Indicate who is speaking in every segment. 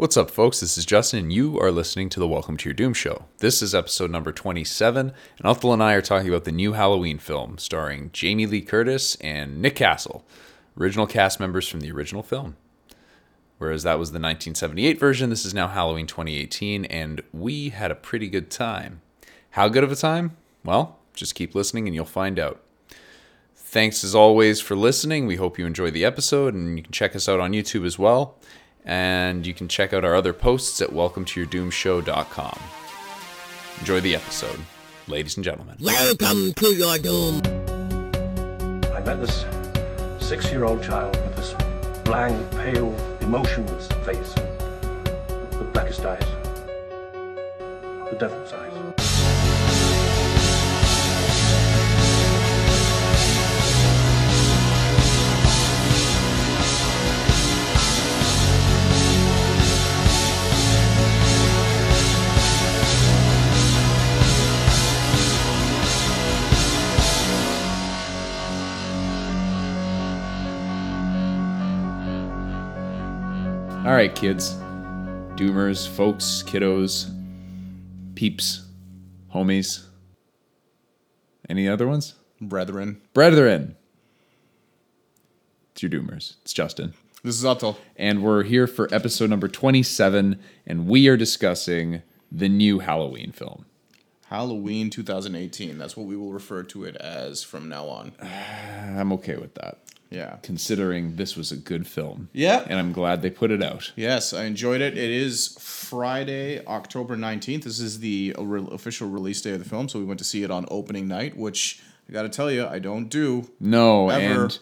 Speaker 1: What's up, folks? This is Justin, and you are listening to the Welcome to Your Doom show. This is episode number 27, and Ethel and I are talking about the new Halloween film starring Jamie Lee Curtis and Nick Castle, original cast members from the original film. Whereas that was the 1978 version, this is now Halloween 2018, and we had a pretty good time. How good of a time? Well, just keep listening and you'll find out. Thanks as always for listening. We hope you enjoy the episode, and you can check us out on YouTube as well. And you can check out our other posts at welcometoyourdoomshow.com. Enjoy the episode, ladies and gentlemen.
Speaker 2: Welcome to your doom.
Speaker 3: I met this six year old child with this blank, pale, emotionless face, the blackest eyes, the devil's eyes.
Speaker 1: All right, kids, doomers, folks, kiddos, peeps, homies. Any other ones?
Speaker 4: Brethren.
Speaker 1: Brethren. It's your doomers. It's Justin.
Speaker 4: This is Otto.
Speaker 1: And we're here for episode number 27, and we are discussing the new Halloween film.
Speaker 4: Halloween 2018. That's what we will refer to it as from now on.
Speaker 1: I'm okay with that,
Speaker 4: Yeah.
Speaker 1: considering this was a good film.
Speaker 4: Yeah.
Speaker 1: And I'm glad they put it out.
Speaker 4: Yes, I enjoyed it. It is Friday, October 19th. This is the official release day of the film, so we went to see it on opening night, which I got to tell you, I don't do.
Speaker 1: No,
Speaker 4: Ever.
Speaker 1: and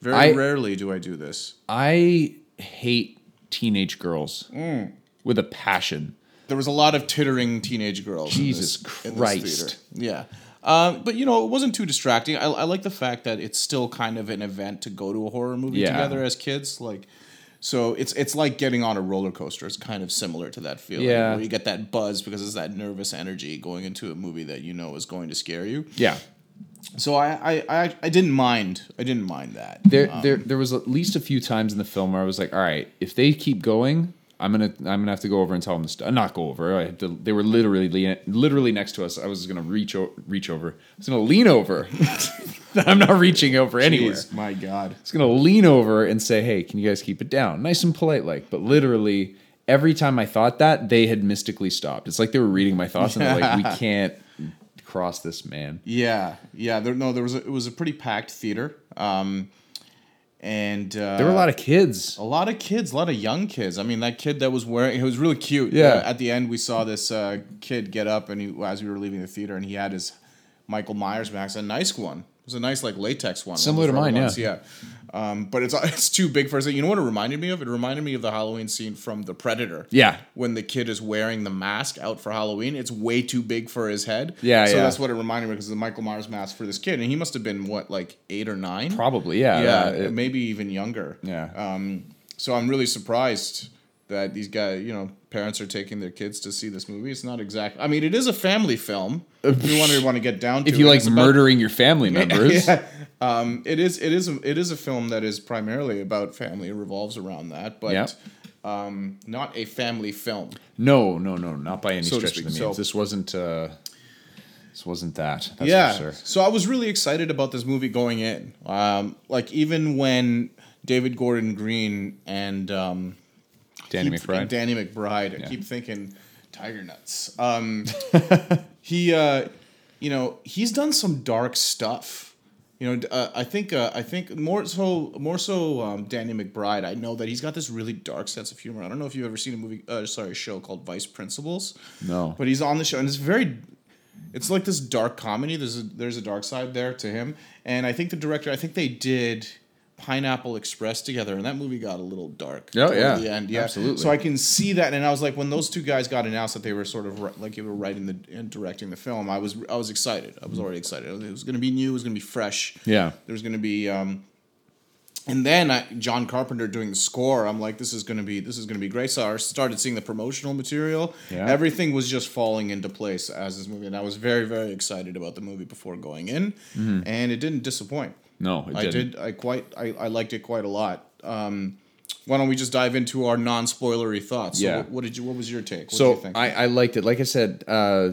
Speaker 4: Very
Speaker 1: I-
Speaker 4: rarely do I do this.
Speaker 1: I hate teenage girls
Speaker 4: Mm.
Speaker 1: with a passion.
Speaker 4: There was a lot of tittering teenage girls. in
Speaker 1: Jesus
Speaker 4: in this
Speaker 1: Christ.
Speaker 4: theater. Yeah. Um, but you know, it wasn't too distracting. I, I like the fact that it's still kind of an event to go to a horror movie
Speaker 1: Yeah.
Speaker 4: together as kids. Like, so it's it's like getting on a roller coaster. It's kind of similar to that feeling
Speaker 1: Yeah.
Speaker 4: where you get that buzz because it's that nervous energy going into a movie that you know is going to scare you.
Speaker 1: Yeah.
Speaker 4: So I I, I, I didn't mind. I didn't mind that.
Speaker 1: There,
Speaker 4: Um,
Speaker 1: there, there was at least a few times in the film where I was like, "All right, if they keep going, I'm gonna, I'm gonna have to go over and tell them to st- not go over. I had to, they were literally, literally next to us. I was gonna reach, o- reach over. I was gonna lean over. I'm not reaching over anywhere.
Speaker 4: Jeez, my God.
Speaker 1: I was gonna lean over and say, "Hey, can you guys keep it down?" Nice and polite, like. But literally, every time I thought that, they had mystically stopped. It's like they were reading my thoughts, and they're like, "We can't cross this man."
Speaker 4: Yeah, yeah. There, no, there was a, it was a pretty packed theater. Um, and uh,
Speaker 1: There were a lot of kids.
Speaker 4: A lot of kids, a lot of young kids. I mean, that kid that was wearing, it was really cute.
Speaker 1: Yeah.
Speaker 4: Uh, at the end, we saw this uh, kid get up, and he, as we were leaving the theater, and he had his Michael Myers mask, a nice one. It was a nice like latex one. one
Speaker 1: Similar
Speaker 4: those
Speaker 1: to mine,
Speaker 4: ones, yeah. Um, but it's it's too big for us. You know what it reminded me of? It reminded me of the Halloween scene from The Predator.
Speaker 1: Yeah.
Speaker 4: When the kid is wearing the mask out for Halloween, it's way too big for his head.
Speaker 1: Yeah,
Speaker 4: So
Speaker 1: yeah.
Speaker 4: that's what it reminded me because the Michael Myers mask for this kid, and he must have been what like eight or nine.
Speaker 1: Probably, yeah.
Speaker 4: Yeah,
Speaker 1: Uh, it-
Speaker 4: maybe even younger.
Speaker 1: Yeah.
Speaker 4: Um, so I'm really surprised that these guys, you know, parents are taking their kids to see this movie. It's not exactly. I mean, it is a family film. If you want to want to get down to
Speaker 1: if you
Speaker 4: it,
Speaker 1: like
Speaker 4: it's about-
Speaker 1: murdering your family members,
Speaker 4: yeah. Um, it is. It is. A, it is a film that is primarily about family. It revolves around that, but
Speaker 1: Yeah.
Speaker 4: um, not a family film.
Speaker 1: no, no, no, not by any
Speaker 4: So
Speaker 1: stretch of the means.
Speaker 4: so-
Speaker 1: this wasn't. Uh, this wasn't that. That's
Speaker 4: yeah.
Speaker 1: for sure.
Speaker 4: So I was really excited about this movie going in. Um, like even when David Gordon Green and um,
Speaker 1: Danny
Speaker 4: keep-
Speaker 1: McBride.
Speaker 4: Danny McBride.
Speaker 1: Yeah.
Speaker 4: I keep thinking Tiger Nuts. Um, he, uh, you know, he's done some dark stuff. You know, uh, I think uh, I think more so more so um, Danny McBride. I know that he's got this really dark sense of humor. I don't know if you've ever seen a movie, uh, sorry, a show called Vice Principals.
Speaker 1: No.
Speaker 4: but he's on the show, and it's very. It's like this dark comedy. There's a there's a dark side there to him, and I think the director. I think they did Pineapple Express together, and that movie got a little dark.
Speaker 1: Oh, yeah.
Speaker 4: the end. Yeah,
Speaker 1: Absolutely.
Speaker 4: So I can see that, and I was like, when those two guys got announced that they were sort of like they were writing the and directing the film, I was I was excited. I was already excited. It was going to be new. It was going to be fresh.
Speaker 1: Yeah.
Speaker 4: There was going to be. Um, and then I, John Carpenter doing the score, I'm like, this is gonna be this is gonna be great. So I started seeing the promotional material.
Speaker 1: Yeah.
Speaker 4: Everything was just falling into place as this movie, and I was very very excited about the movie before going in, and it didn't disappoint.
Speaker 1: No, it
Speaker 4: I did. I quite. I, I liked it quite a lot. Um, why don't we just dive into our non-spoilery thoughts? So
Speaker 1: Yeah.
Speaker 4: what, what did you? What was your take? What
Speaker 1: so
Speaker 4: you think?
Speaker 1: I, I liked it. Like I said, uh,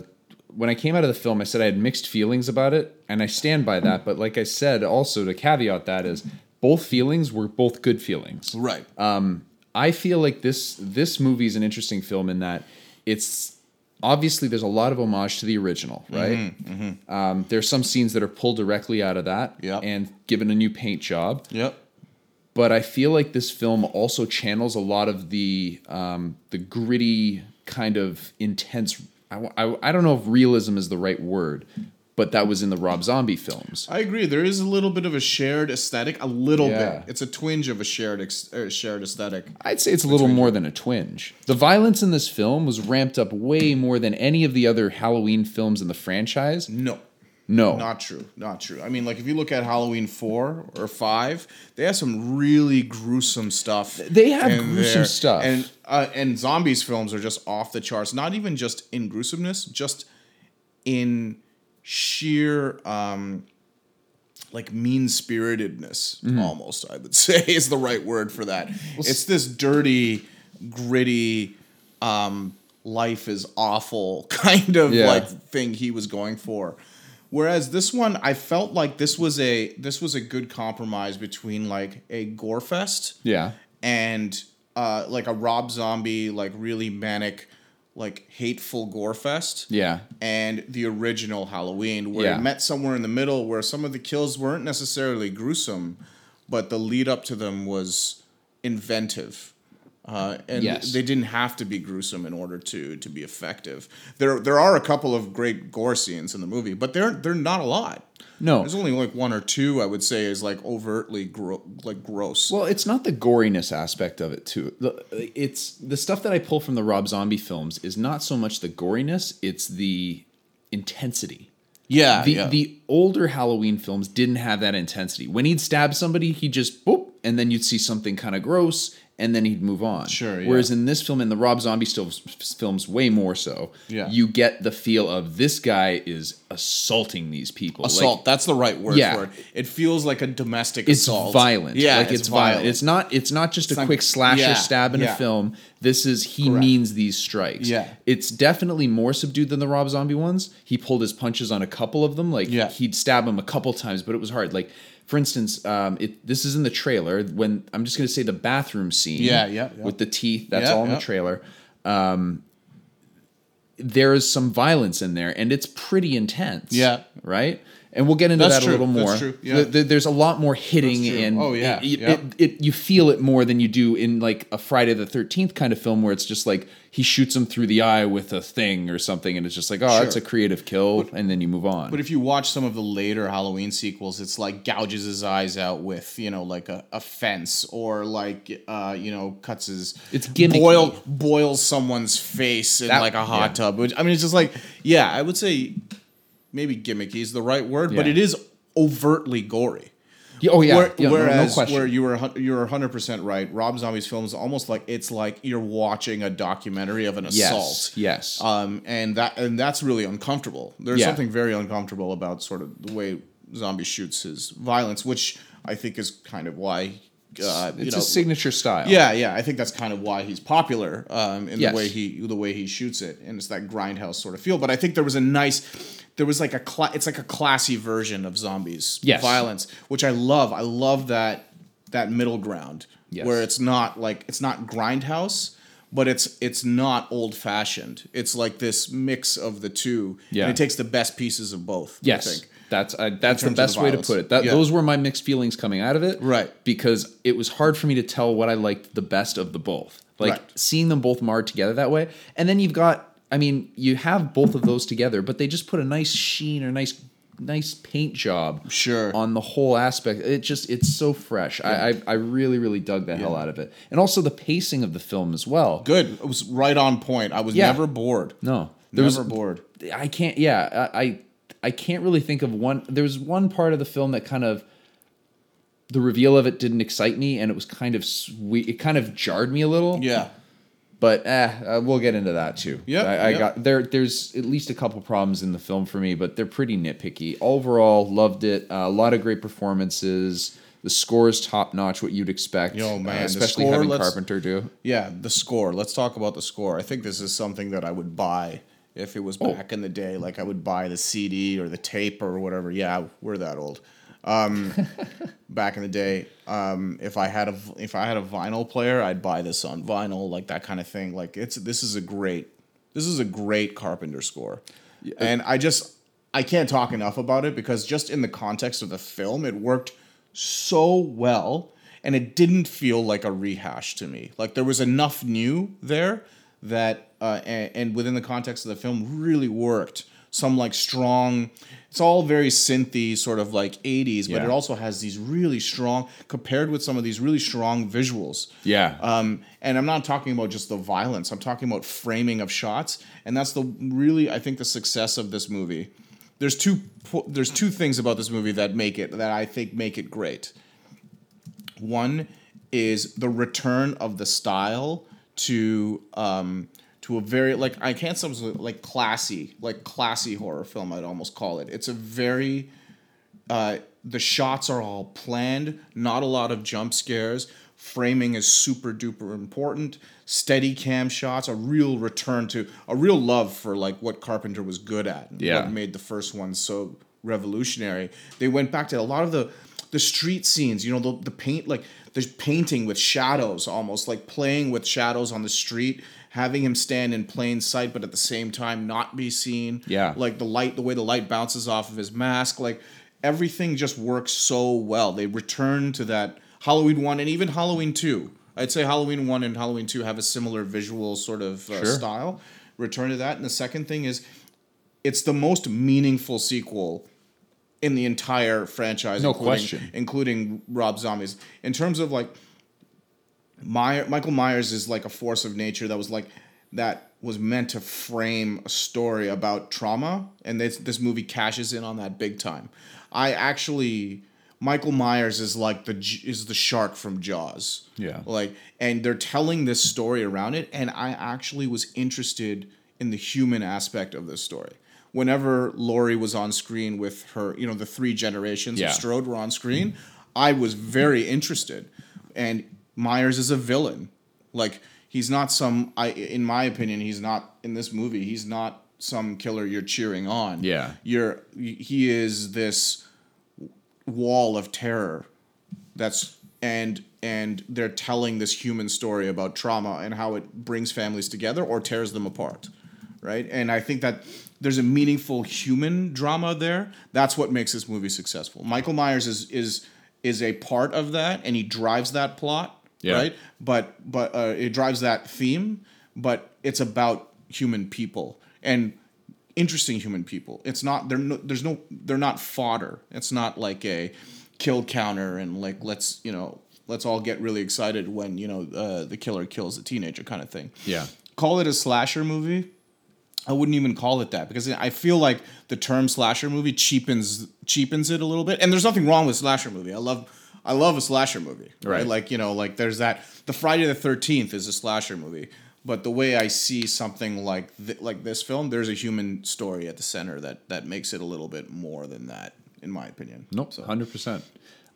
Speaker 1: when I came out of the film, I said I had mixed feelings about it, and I stand by that. But like I said, also to caveat that is both feelings were both good feelings.
Speaker 4: right.
Speaker 1: Um, I feel like this this movie is an interesting film in that it's obviously there's a lot of homage to the original, right? Um, there's some scenes that are pulled directly out of that
Speaker 4: Yep.
Speaker 1: and given a new paint job.
Speaker 4: yep.
Speaker 1: But I feel like this film also channels a lot of the um, the gritty kind of intense. I, I, I don't know if realism is the right word, but that was in the Rob Zombie films.
Speaker 4: I agree. There is a little bit of a shared aesthetic, a little
Speaker 1: Yeah.
Speaker 4: bit. It's a twinge of a shared ex- uh, shared aesthetic.
Speaker 1: I'd say it's a little more than a twinge. The violence in this film was ramped up way more than any of the other Halloween films in the franchise.
Speaker 4: No,
Speaker 1: No.
Speaker 4: not true. Not true. I mean, like if you look at Halloween four or five, they have some really gruesome stuff.
Speaker 1: They have gruesome
Speaker 4: there.
Speaker 1: stuff.
Speaker 4: and uh, and Zombie's films are just off the charts. Not even just in gruesomeness, just in sheer um like mean spiritedness
Speaker 1: Mm-hmm.
Speaker 4: almost i would say is the right word for that it's this dirty gritty um life is awful kind of
Speaker 1: Yeah.
Speaker 4: like thing he was going for whereas this one i felt like this was a this was a good compromise between like a gore fest
Speaker 1: Yeah.
Speaker 4: and uh, like a Rob Zombie, like really manic, like hateful gore fest.
Speaker 1: Yeah.
Speaker 4: And the original Halloween, where
Speaker 1: Yeah.
Speaker 4: it met somewhere in the middle, where some of the kills weren't necessarily gruesome, but the lead up to them was inventive. Uh, and
Speaker 1: Yes.
Speaker 4: they didn't have to be gruesome in order to to be effective. There there are a couple of great gore scenes in the movie, but they're they're not a lot.
Speaker 1: No.
Speaker 4: There's only like one or two I would say is like overtly gro- like gross.
Speaker 1: Well, it's not the goriness aspect of it too. The- It's the stuff that I pull from the Rob Zombie films is not so much the goriness; it's the intensity.
Speaker 4: yeah,
Speaker 1: The
Speaker 4: yeah.
Speaker 1: the older Halloween films didn't have that intensity. When he'd stab somebody, he'd just boop, and then you'd see something kind of gross, and then he'd move on.
Speaker 4: Sure, yeah.
Speaker 1: Whereas in this film, in the Rob Zombie still films, way more so.
Speaker 4: Yeah.
Speaker 1: You get the feel of this guy is assaulting these people. Like,
Speaker 4: assault. that's the right word
Speaker 1: Yeah.
Speaker 4: for it. It feels like a domestic
Speaker 1: it's
Speaker 4: assault.
Speaker 1: violent.
Speaker 4: Yeah,
Speaker 1: like it's, violent. It's not. It's not just a
Speaker 4: not-
Speaker 1: quick slasher
Speaker 4: yeah,
Speaker 1: stab in
Speaker 4: yeah.
Speaker 1: a film. This is he
Speaker 4: Correct.
Speaker 1: means these strikes.
Speaker 4: Yeah.
Speaker 1: it's definitely more subdued than the Rob Zombie ones. He pulled his punches on a couple of them. Like
Speaker 4: Yeah.
Speaker 1: he'd stab him a couple times, but it was hard. Like for instance, um, it this is in the trailer when I'm just gonna say the bathroom scene.
Speaker 4: Yeah, yeah, yeah.
Speaker 1: With the teeth. That's
Speaker 4: Yeah,
Speaker 1: all in
Speaker 4: yeah.
Speaker 1: the trailer. Um, there is some violence in there, and it's pretty intense.
Speaker 4: Yeah.
Speaker 1: Right. And we'll get into
Speaker 4: That's
Speaker 1: that
Speaker 4: true.
Speaker 1: a little more.
Speaker 4: That's true. Yeah.
Speaker 1: Th- th- there's a lot more hitting and
Speaker 4: Oh, yeah.
Speaker 1: it,
Speaker 4: Yeah.
Speaker 1: it- it- you feel it more than you do in like a Friday the Thirteenth kind of film where it's just like he shoots him through the eye with a thing or something, and it's just like oh, it's a creative kill, and then you move on.
Speaker 4: But if you watch some of the later Halloween sequels, it's like gouges his eyes out with you know like a, a fence or like uh, you know cuts his
Speaker 1: It's gimmicky.
Speaker 4: boil boils someone's face in
Speaker 1: That-
Speaker 4: like a hot
Speaker 1: yeah.
Speaker 4: tub. Which I mean, it's just like yeah, I would say maybe gimmicky is the right word, but it is overtly gory.
Speaker 1: Yeah, oh yeah,
Speaker 4: Where-
Speaker 1: yeah, no- no,
Speaker 4: whereas where you were you were hundred percent right, Rob Zombie's film is almost like it's like you're watching a documentary of an assault.
Speaker 1: yes, yes,
Speaker 4: Um, and that and that's really uncomfortable. There's
Speaker 1: Yeah.
Speaker 4: something very uncomfortable about sort of the way Zombie shoots his violence, which I think is kind of why uh, you
Speaker 1: it's
Speaker 4: know,
Speaker 1: a signature style.
Speaker 4: yeah, yeah. I think that's kind of why he's popular um, in
Speaker 1: Yes.
Speaker 4: the way he the way he shoots it, and it's that grindhouse sort of feel. But I think there was a nice, there was like a cla- it's like a classy version of Zombie's
Speaker 1: Yes.
Speaker 4: violence, which I love. I love that that middle ground
Speaker 1: Yes.
Speaker 4: where it's not like it's not grindhouse, but it's it's not old fashioned. It's like this mix of the two.
Speaker 1: Yeah.
Speaker 4: and it takes the best pieces of both. I
Speaker 1: Yes,
Speaker 4: think.
Speaker 1: that's uh, that's the best
Speaker 4: the
Speaker 1: way to put it. That
Speaker 4: Yeah.
Speaker 1: those were my mixed feelings coming out of it,
Speaker 4: Right.
Speaker 1: Because it was hard for me to tell what I liked the best of the both. Like
Speaker 4: Right.
Speaker 1: seeing them both marred together that way, and then you've got. I mean, you have both of those together, but they just put a nice sheen or nice nice paint job
Speaker 4: Sure.
Speaker 1: on the whole aspect. It just it's so fresh. I, I I really really dug the hell out of it, and also the pacing of the film as well.
Speaker 4: Good. It was right on point. I was
Speaker 1: Yeah.
Speaker 4: never bored.
Speaker 1: No, there
Speaker 4: never
Speaker 1: was
Speaker 4: bored.
Speaker 1: I can't. Yeah, I, I I can't really think of one. There was one part of the film that kind of the reveal of it didn't excite me, and it was kind of sweet. It kind of jarred me a little.
Speaker 4: Yeah.
Speaker 1: But eh, uh, we'll get into that too.
Speaker 4: Yeah,
Speaker 1: I, I
Speaker 4: yep.
Speaker 1: got there. There's at least a couple problems in the film for me, but they're pretty nitpicky. Overall, loved it. Uh, a lot of great performances. The score is top notch, what you'd expect.
Speaker 4: Yo,
Speaker 1: uh,
Speaker 4: man, the
Speaker 1: especially
Speaker 4: score,
Speaker 1: having Carpenter do.
Speaker 4: Yeah, the score. Let's talk about the score. I think this is something that I would buy if it was
Speaker 1: Oh.
Speaker 4: back in the day. Like I would buy the CD or the tape or whatever. Yeah, we're that old. Um, back in the day, um, if I had a if I had a vinyl player, I'd buy this on vinyl, like that kind of thing. Like it's this is a great this is a great Carpenter score, and I just I can't talk enough about it because just in the context of the film, it worked so well and it didn't feel like a rehash to me. Like there was enough new there that, uh, and, and within the context of the film, really worked. Some like strong. It's all very synthy, sort of like '80s, but it also has these really strong, compared with some of these really strong visuals.
Speaker 1: Yeah.
Speaker 4: Um, and I'm not talking about just the violence. I'm talking about framing of shots, and that's the really I think the success of this movie. There's two there's two things about this movie that make it that I think make it great. One is the return of the style to um, to a very like I can't sometimes like classy like classy horror film. I'd almost call it. It's a very uh, the shots are all planned, not a lot of jump scares. Framing is super duper important. Steady cam shots, a real return to a real love for like what Carpenter was good at. and
Speaker 1: Yeah.
Speaker 4: What made the first one so revolutionary. They went back to a lot of the the street scenes, you know, the, the paint like the painting with shadows almost like playing with shadows on the street, having him stand in plain sight but at the same time not be seen.
Speaker 1: Yeah.
Speaker 4: Like the light, the way the light bounces off of his mask, like everything just works so well. They return to that Halloween one and even Halloween two. I'd say Halloween one and Halloween two have a similar visual sort of uh,
Speaker 1: Sure.
Speaker 4: style. Return to that, and the second thing is, it's the most meaningful sequel in the entire franchise.
Speaker 1: No
Speaker 4: including,
Speaker 1: question.
Speaker 4: including Rob Zombie's. In terms of like Meyer, Michael Myers is like a force of nature that was like that was meant to frame a story about trauma, and this this movie cashes in on that big time. I actually Michael Myers is like the is the shark from Jaws.
Speaker 1: Yeah.
Speaker 4: Like, and they're telling this story around it, and I actually was interested in the human aspect of this story. Whenever Laurie was on screen with her, you know, the three generations
Speaker 1: Yeah.
Speaker 4: of Strode were on screen, I was very interested. And Myers is a villain. Like he's not some I in my opinion, he's not in this movie, he's not some killer you're cheering on.
Speaker 1: Yeah.
Speaker 4: You're he is this wall of terror that's and and they're telling this human story about trauma and how it brings families together or tears them apart right and i think that there's a meaningful human drama there that's what makes this movie successful michael myers is is is a part of that and he drives that plot
Speaker 1: Yeah.
Speaker 4: right but but uh, it drives that theme but it's about human people and interesting human people. It's not they're no, there's no they're not fodder. It's not like a kill counter and like let's you know let's all get really excited when you know uh, the killer kills a teenager kind of thing.
Speaker 1: Yeah.
Speaker 4: Call it a slasher movie. I wouldn't even call it that because I feel like the term slasher movie cheapens cheapens it a little bit. And there's nothing wrong with slasher movie. I love I love a slasher movie. Right.
Speaker 1: Right.
Speaker 4: Like, you know, like there's that the Friday the 13th is a slasher movie. But the way I see something like th- like this film, there's a human story at the center that that makes it a little bit more than that in my opinion.
Speaker 1: Nope, hundred percent.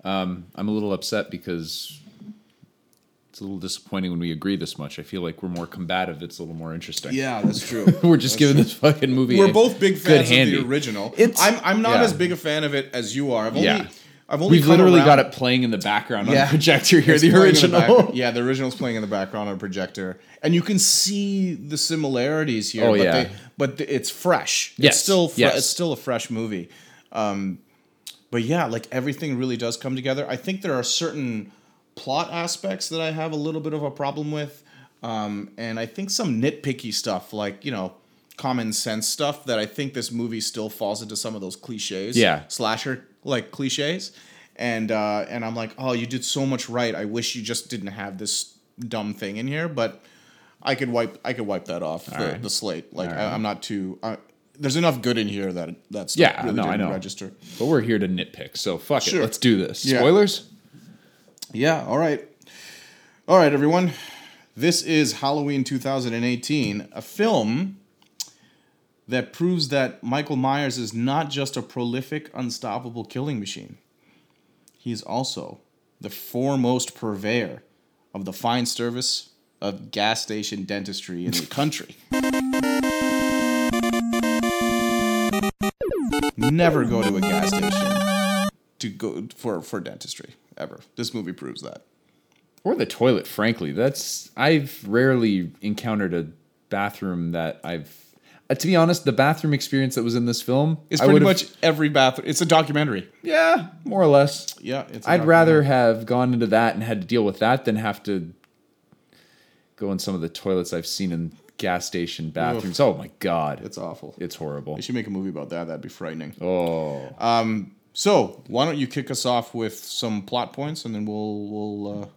Speaker 1: Um, I'm a little upset because it's a little disappointing when we agree this much. I feel like we're more combative. It's a little more interesting.
Speaker 4: Yeah, that's true.
Speaker 1: we're just giving this fucking movie.
Speaker 4: We're both big fans of
Speaker 1: handy.
Speaker 4: the original.
Speaker 1: It's-
Speaker 4: I'm I'm not
Speaker 1: yeah.
Speaker 4: as big a fan of it as you are. I've only
Speaker 1: Yeah.
Speaker 4: I've only
Speaker 1: We've literally
Speaker 4: around-
Speaker 1: got it playing in the background on
Speaker 4: Yeah.
Speaker 1: the projector here.
Speaker 4: It's
Speaker 1: The
Speaker 4: the
Speaker 1: original.
Speaker 4: back- yeah, the original's playing in the background on a projector, and you can see the similarities here.
Speaker 1: Oh,
Speaker 4: but
Speaker 1: yeah.
Speaker 4: they, but it's fresh.
Speaker 1: Yes,
Speaker 4: It's still fre-
Speaker 1: yes.
Speaker 4: it's still a fresh movie. Um, but yeah, like everything really does come together. I think there are certain plot aspects that I have a little bit of a problem with, um, and I think some nitpicky stuff, like you know, common sense stuff, that I think this movie still falls into some of those cliches.
Speaker 1: Yeah.
Speaker 4: slasher like cliches, and uh, and I'm like, oh, you did so much right. I wish you just didn't have this dumb thing in here, but I could wipe I could wipe that off the,
Speaker 1: right.
Speaker 4: the slate. Like
Speaker 1: All
Speaker 4: I,
Speaker 1: right.
Speaker 4: I'm not too. I, there's enough good in here that that's
Speaker 1: Yeah,
Speaker 4: really
Speaker 1: no, I know.
Speaker 4: register.
Speaker 1: But we're here to nitpick, so fuck
Speaker 4: Sure.
Speaker 1: it. Let's do this.
Speaker 4: Yeah.
Speaker 1: Spoilers.
Speaker 4: Yeah, all right. All right, everyone. This is Halloween 2018, a film that proves that Michael Myers is not just a prolific, unstoppable killing machine. He's also the foremost purveyor of the fine service of gas station dentistry in the country. Never go to a gas station to go for for dentistry ever. This movie proves that.
Speaker 1: Or the toilet, frankly. That's I've rarely encountered a bathroom that I've. Uh, to be honest, the bathroom experience that was in this film
Speaker 4: It's
Speaker 1: I
Speaker 4: pretty much every bathroom. It's a documentary.
Speaker 1: yeah, more or less.
Speaker 4: Yeah, it's a
Speaker 1: I'd rather have gone into that and had to deal with that than have to go in some of the toilets I've seen in gas station bathrooms. Oh my god,
Speaker 4: It's awful.
Speaker 1: it's horrible.
Speaker 4: They should make a movie about that. That'd be frightening.
Speaker 1: Oh, Um.
Speaker 4: So why don't you kick us off with some plot points, and then we'll we'll uh,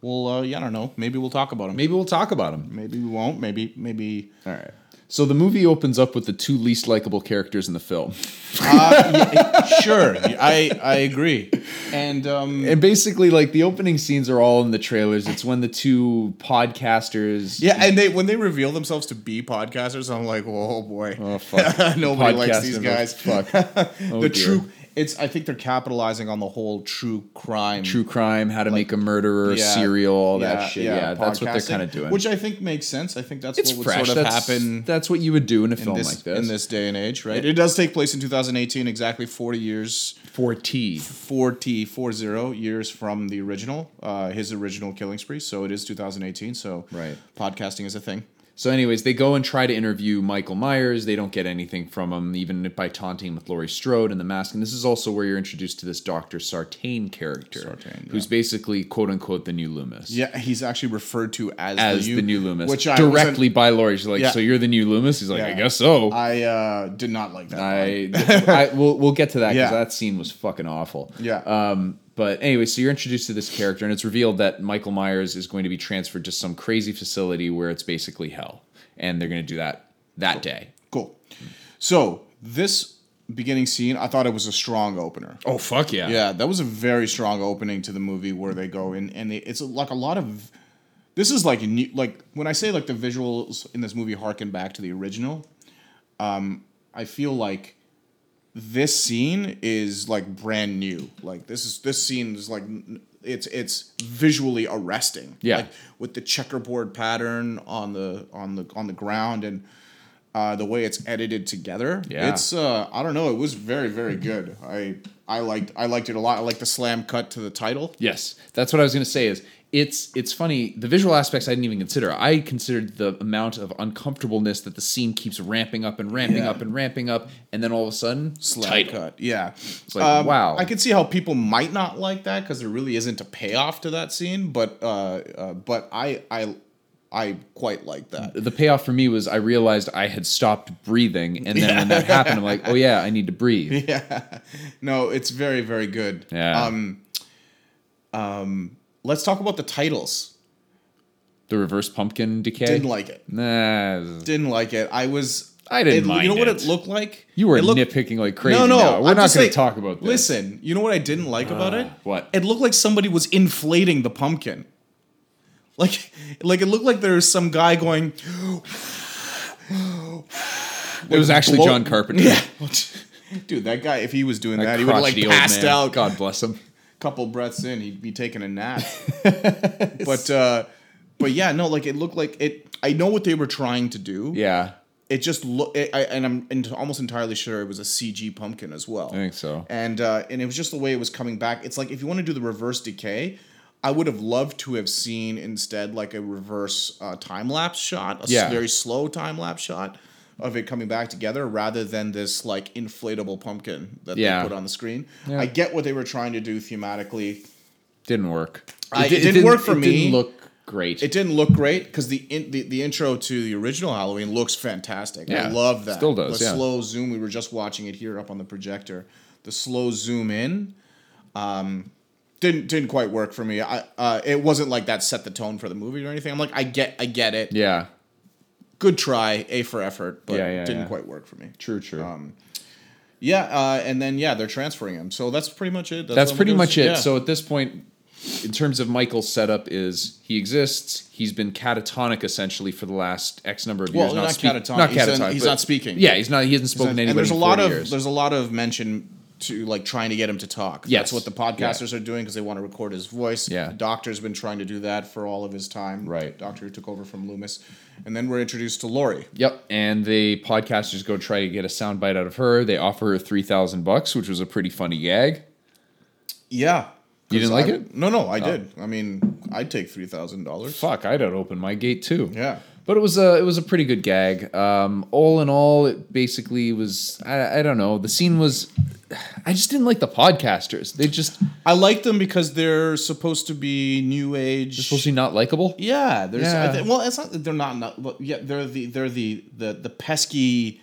Speaker 4: we'll uh, yeah, I don't know. Maybe we'll talk about them.
Speaker 1: maybe we'll talk about them.
Speaker 4: Maybe we won't. Maybe maybe.
Speaker 1: All right. So the movie opens up with the two least likable characters in the film.
Speaker 4: yeah sure, I I agree. And um,
Speaker 1: And basically, like the opening scenes are all in the trailers. It's when the two podcasters,
Speaker 4: yeah, and they when they reveal themselves to be podcasters, I'm like, oh boy,
Speaker 1: oh fuck,
Speaker 4: nobody likes these guys.
Speaker 1: Fuck, Oh,
Speaker 4: the
Speaker 1: dear.
Speaker 4: true. It's. I think they're capitalizing on the whole true crime.
Speaker 1: true crime, how to make a murderer,
Speaker 4: Yeah.
Speaker 1: serial, all
Speaker 4: Yeah,
Speaker 1: that shit. Yeah, that's what they're kind of doing.
Speaker 4: Which I think makes sense. I think that's
Speaker 1: it's
Speaker 4: what would
Speaker 1: fresh.
Speaker 4: sort of
Speaker 1: that's,
Speaker 4: happen
Speaker 1: That's what you would do in a
Speaker 4: in
Speaker 1: film
Speaker 4: this,
Speaker 1: like this.
Speaker 4: in this day and age, right? It does take place in 2018, exactly 40 years,
Speaker 1: for T.
Speaker 4: 40, 40 years from the original, uh, his original Killing Spree. So it is 2018. So
Speaker 1: Right.
Speaker 4: podcasting is a thing.
Speaker 1: So, anyways, they go and try to interview Michael Myers. They don't get anything from him, even by taunting with Laurie Strode and the mask. And this is also where you're introduced to this Doctor Sartain character,
Speaker 4: Sartain,
Speaker 1: who's basically quote unquote the new Loomis.
Speaker 4: Yeah, he's actually referred to as,
Speaker 1: As
Speaker 4: the,
Speaker 1: the, new Loomis,
Speaker 4: which I
Speaker 1: directly by Laurie. She's like,
Speaker 4: Yeah.
Speaker 1: "So you're the new Loomis?" He's like,
Speaker 4: Yeah.
Speaker 1: "I guess so."
Speaker 4: I uh, did not like that.
Speaker 1: I, I we'll we'll get to that because
Speaker 4: Yeah.
Speaker 1: that scene was fucking awful.
Speaker 4: Yeah.
Speaker 1: Um. But anyway, so you're introduced to this character, and it's revealed that Michael Myers is going to be transferred to some crazy facility where it's basically hell, and they're going to do that that day.
Speaker 4: Cool. So this beginning scene, I thought it was a strong opener.
Speaker 1: Oh fuck yeah!
Speaker 4: Yeah, that was a very strong opening to the movie where they go in and they, it's like a lot of. This is like new, like when I say like the visuals in this movie harken back to the original. Um, I feel like this scene is like brand new. Like this is this scene is like it's it's visually arresting.
Speaker 1: Yeah.
Speaker 4: like with the checkerboard pattern on the on the on the ground and uh, the way it's edited together.
Speaker 1: Yeah.
Speaker 4: it's uh, I don't know. It was very very good. I I liked I liked it a lot. I like the slam cut to the title.
Speaker 1: Yes, that's what I was to say. Is it's it's funny the visual aspects I didn't even consider. I considered the amount of uncomfortableness that the scene keeps ramping up and ramping
Speaker 4: Yeah.
Speaker 1: up and ramping up, and then all of a sudden,
Speaker 4: Slam cut. Yeah.
Speaker 1: It's like wow.
Speaker 4: I could see how people might not like that because there really isn't a payoff to that scene, but uh, uh, but I I I quite like that.
Speaker 1: the payoff for me was I realized I had stopped breathing, and then when that happened, I'm like, oh yeah, I need to breathe.
Speaker 4: Yeah. No, it's very very good.
Speaker 1: Yeah.
Speaker 4: Um. Um. Let's talk about the titles.
Speaker 1: The reverse pumpkin decay.
Speaker 4: Didn't like it.
Speaker 1: Nah,
Speaker 4: Didn't like it. I was.
Speaker 1: I didn't like
Speaker 4: it-
Speaker 1: mind
Speaker 4: You know what
Speaker 1: it.
Speaker 4: it looked like?
Speaker 1: you were
Speaker 4: looked-
Speaker 1: nitpicking like crazy.
Speaker 4: No, no,
Speaker 1: now. we're
Speaker 4: I'm
Speaker 1: not going to talk about this.
Speaker 4: Listen, you know what I didn't like uh, about it?
Speaker 1: what?
Speaker 4: It looked like somebody was inflating the pumpkin. Like, like it looked like there was some guy going.
Speaker 1: it was actually
Speaker 4: blow-
Speaker 1: John Carpenter.
Speaker 4: Yeah, dude, that guy. If he was doing that, he would have like passed out.
Speaker 1: God bless him.
Speaker 4: Couple breaths in, he'd be taking a nap. but uh, but yeah, no, like it looked like it. I know what they were trying to do.
Speaker 1: Yeah,
Speaker 4: It just look, I, and I'm ent- almost entirely sure it was a CG pumpkin as well.
Speaker 1: I think so.
Speaker 4: And uh, and it was just the way it was coming back. It's like if you want to do the reverse decay, I would have loved to have seen instead like a reverse uh, time lapse shot, a
Speaker 1: Yeah.
Speaker 4: very slow time lapse shot of it coming back together, rather than this like inflatable pumpkin that
Speaker 1: Yeah.
Speaker 4: they put on the screen.
Speaker 1: Yeah.
Speaker 4: I get what they were trying to do thematically.
Speaker 1: Didn't work.
Speaker 4: I- it
Speaker 1: di-
Speaker 4: didn't work for
Speaker 1: it
Speaker 4: me.
Speaker 1: Didn't look great.
Speaker 4: It didn't look great because the, in, the the intro to the original Halloween looks fantastic. I love that.
Speaker 1: still does,
Speaker 4: The
Speaker 1: yeah.
Speaker 4: slow zoom. We were just watching it here up on the projector. The slow zoom in, um, didn't didn't quite work for me. I uh, it wasn't like that set the tone for the movie or anything. I'm like, I get I get it.
Speaker 1: yeah,
Speaker 4: Good try, A for effort, but
Speaker 1: Yeah, yeah,
Speaker 4: didn't
Speaker 1: yeah.
Speaker 4: quite work for me.
Speaker 1: true, true.
Speaker 4: Um, Yeah, uh, and then yeah, they're transferring him. So that's pretty much it.
Speaker 1: That's
Speaker 4: all
Speaker 1: pretty much it. So at this point, in terms of Michael's setup, is he exists. He's been catatonic essentially for the last X number of
Speaker 4: Well,
Speaker 1: years.
Speaker 4: not
Speaker 1: speak-
Speaker 4: catatonic.
Speaker 1: Not
Speaker 4: He's in-
Speaker 1: catatonic.
Speaker 4: he's not speaking.
Speaker 1: Yeah, he's not. He hasn't spoken to
Speaker 4: and there's a lot of
Speaker 1: years.
Speaker 4: there's a lot of mention to like trying to get him to talk.
Speaker 1: Yes.
Speaker 4: That's what the podcasters are doing because they want to record his voice.
Speaker 1: Yeah.
Speaker 4: The doctor's been trying to do that for all of his time.
Speaker 1: Right.
Speaker 4: Doctor who took over from Loomis. And then we're introduced to Laurie.
Speaker 1: Yep, and the podcasters go try to get a soundbite out of her. They offer her three thousand bucks, which was a pretty funny gag.
Speaker 4: Yeah.
Speaker 1: You didn't like
Speaker 4: I-
Speaker 1: it? Oh.
Speaker 4: No, no, I oh. did. I mean, I'd take three thousand dollars.
Speaker 1: Fuck, I'd have opened my gate too.
Speaker 4: Yeah.
Speaker 1: But it was a it was a pretty good gag. Um, all in all, it basically was I, I don't know. The scene was I just didn't like the podcasters. They just
Speaker 4: I like them because they're supposed to be new age.
Speaker 1: They're supposed to be not likable.
Speaker 4: Yeah, there's.
Speaker 1: Yeah.
Speaker 4: thi- well, it's not that they're not. not yeah, they're the they're the the the pesky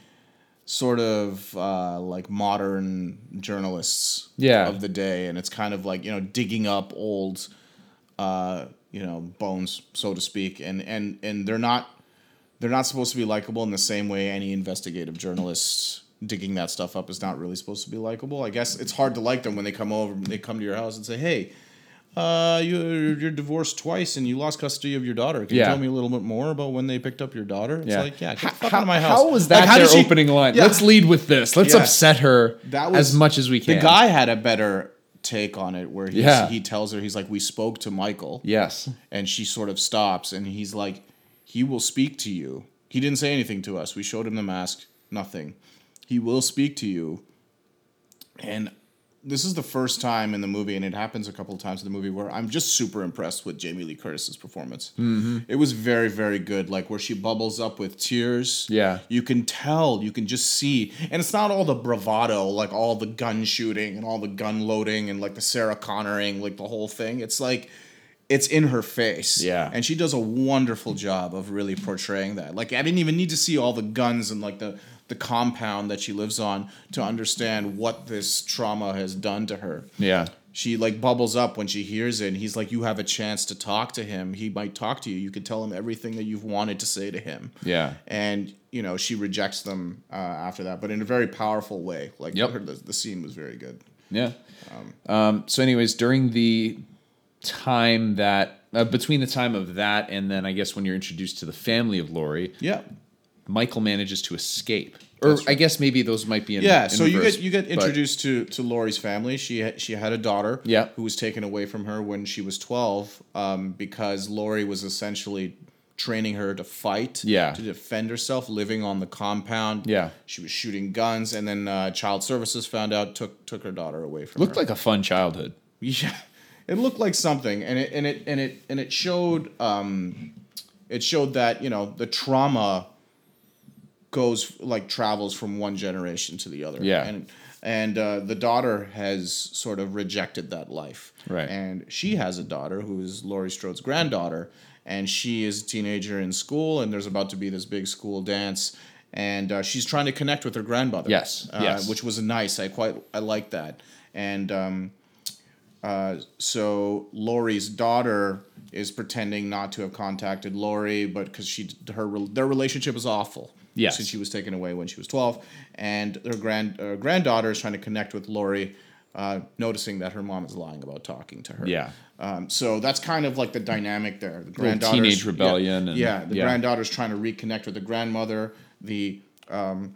Speaker 4: sort of uh, like modern journalists.
Speaker 1: Yeah.
Speaker 4: of the day, and it's kind of like you know digging up old, uh, you know, bones, so to speak, and and and they're not they're not supposed to be likable in the same way any investigative journalist digging that stuff up is not really supposed to be likable. I guess it's hard to like them when they come over, they come to your house and say, "Hey, uh, you're you're divorced twice and you lost custody of your daughter. Can
Speaker 1: Yeah.
Speaker 4: you tell me a little bit more about when they picked up your daughter?" It's
Speaker 1: Yeah.
Speaker 4: like, yeah, get the
Speaker 1: How,
Speaker 4: out of my house.
Speaker 1: how was
Speaker 4: Like,
Speaker 1: that
Speaker 4: how
Speaker 1: their
Speaker 4: she-
Speaker 1: opening line?
Speaker 4: Yeah.
Speaker 1: Let's lead with this. Let's
Speaker 4: Yeah.
Speaker 1: upset her
Speaker 4: That was
Speaker 1: as much as we can.
Speaker 4: The guy had a better take on it where he's,
Speaker 1: Yeah.
Speaker 4: he tells her he's like, "We spoke to Michael."
Speaker 1: Yes.
Speaker 4: and she sort of stops and he's like he will speak to you he didn't say anything to us we showed him the mask nothing he will speak to you and this is the first time in the movie and it happens a couple of times in the movie where i'm just super impressed with jamie lee curtis's performance mm-hmm. it was very very good like where she bubbles up with tears
Speaker 1: Yeah.
Speaker 4: you can tell you can just see and it's not all the bravado like all the gun shooting and all the gun loading and like the sarah connoring like the whole thing it's like it's in her face.
Speaker 1: Yeah.
Speaker 4: And she does a wonderful job of really portraying that. Like I didn't even need to see all the guns and like the the compound that she lives on to understand what this trauma has done to her.
Speaker 1: Yeah.
Speaker 4: She like bubbles up when she hears it and he's like you have a chance to talk to him. He might talk to you. You could tell him everything that you've wanted to say to him.
Speaker 1: Yeah.
Speaker 4: And you know, she rejects them uh, after that, but in a very powerful way. Like
Speaker 1: Yep.
Speaker 4: her, the, the scene was very good.
Speaker 1: Yeah. Um, so, anyways, during the time that uh, between the time of that and then I guess when you're introduced to the family of Laurie,
Speaker 4: Yeah.
Speaker 1: Michael manages to escape. Or I guess maybe those might be in
Speaker 4: Yeah,
Speaker 1: in
Speaker 4: so you get you get introduced to to Laurie's family. She had, she had a daughter,
Speaker 1: Yeah.
Speaker 4: who was taken away from her when she was twelve, um, because Laurie was essentially training her to fight,
Speaker 1: Yeah.
Speaker 4: to defend herself, living on the compound.
Speaker 1: Yeah.
Speaker 4: she was shooting guns, and then uh, Child Services found out, took took her daughter away from her.
Speaker 1: looked
Speaker 4: her.
Speaker 1: like a fun childhood.
Speaker 4: Yeah, it looked like something, and it and it and it and it showed um, it showed that you know the trauma goes like travels from one generation to the other.
Speaker 1: Yeah.
Speaker 4: and and uh, the daughter has sort of rejected that life.
Speaker 1: Right.
Speaker 4: and she has a daughter who is Laurie Strode's granddaughter, and she is a teenager in school, and there's about to be this big school dance. And uh, she's trying to connect with her grandmother.
Speaker 1: Yes,
Speaker 4: uh,
Speaker 1: yes.
Speaker 4: which was nice. I quite I like that. And um, uh, so Laurie's daughter is pretending not to have contacted Laurie, but because she her their relationship is awful.
Speaker 1: Yes.
Speaker 4: since she was taken away when she was twelve, and her grand uh, granddaughter is trying to connect with Laurie, uh, noticing that her mom is lying about talking to her.
Speaker 1: Yeah.
Speaker 4: Um, so that's kind of like the dynamic there. The
Speaker 1: Little
Speaker 4: granddaughter's
Speaker 1: teenage
Speaker 4: yeah,
Speaker 1: rebellion and-
Speaker 4: yeah, the
Speaker 1: yeah.
Speaker 4: granddaughter's trying to reconnect with the grandmother. The um,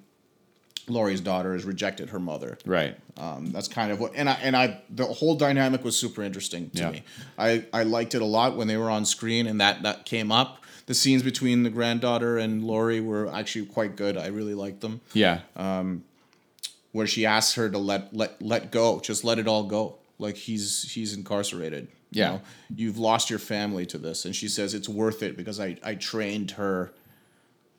Speaker 4: Laurie's daughter has rejected her mother.
Speaker 1: Right.
Speaker 4: Um, that's kind of what, and I and I the whole dynamic was super interesting to
Speaker 1: Yeah.
Speaker 4: me. I I liked it a lot when they were on screen and that that came up. The scenes between the granddaughter and Laurie were actually quite good. I really liked them.
Speaker 1: Yeah.
Speaker 4: Um, where she asks her to let let let go, just let it all go. Like he's he's incarcerated. You
Speaker 1: Yeah.
Speaker 4: know? you've lost your family to this, and she says it's worth it because I I trained her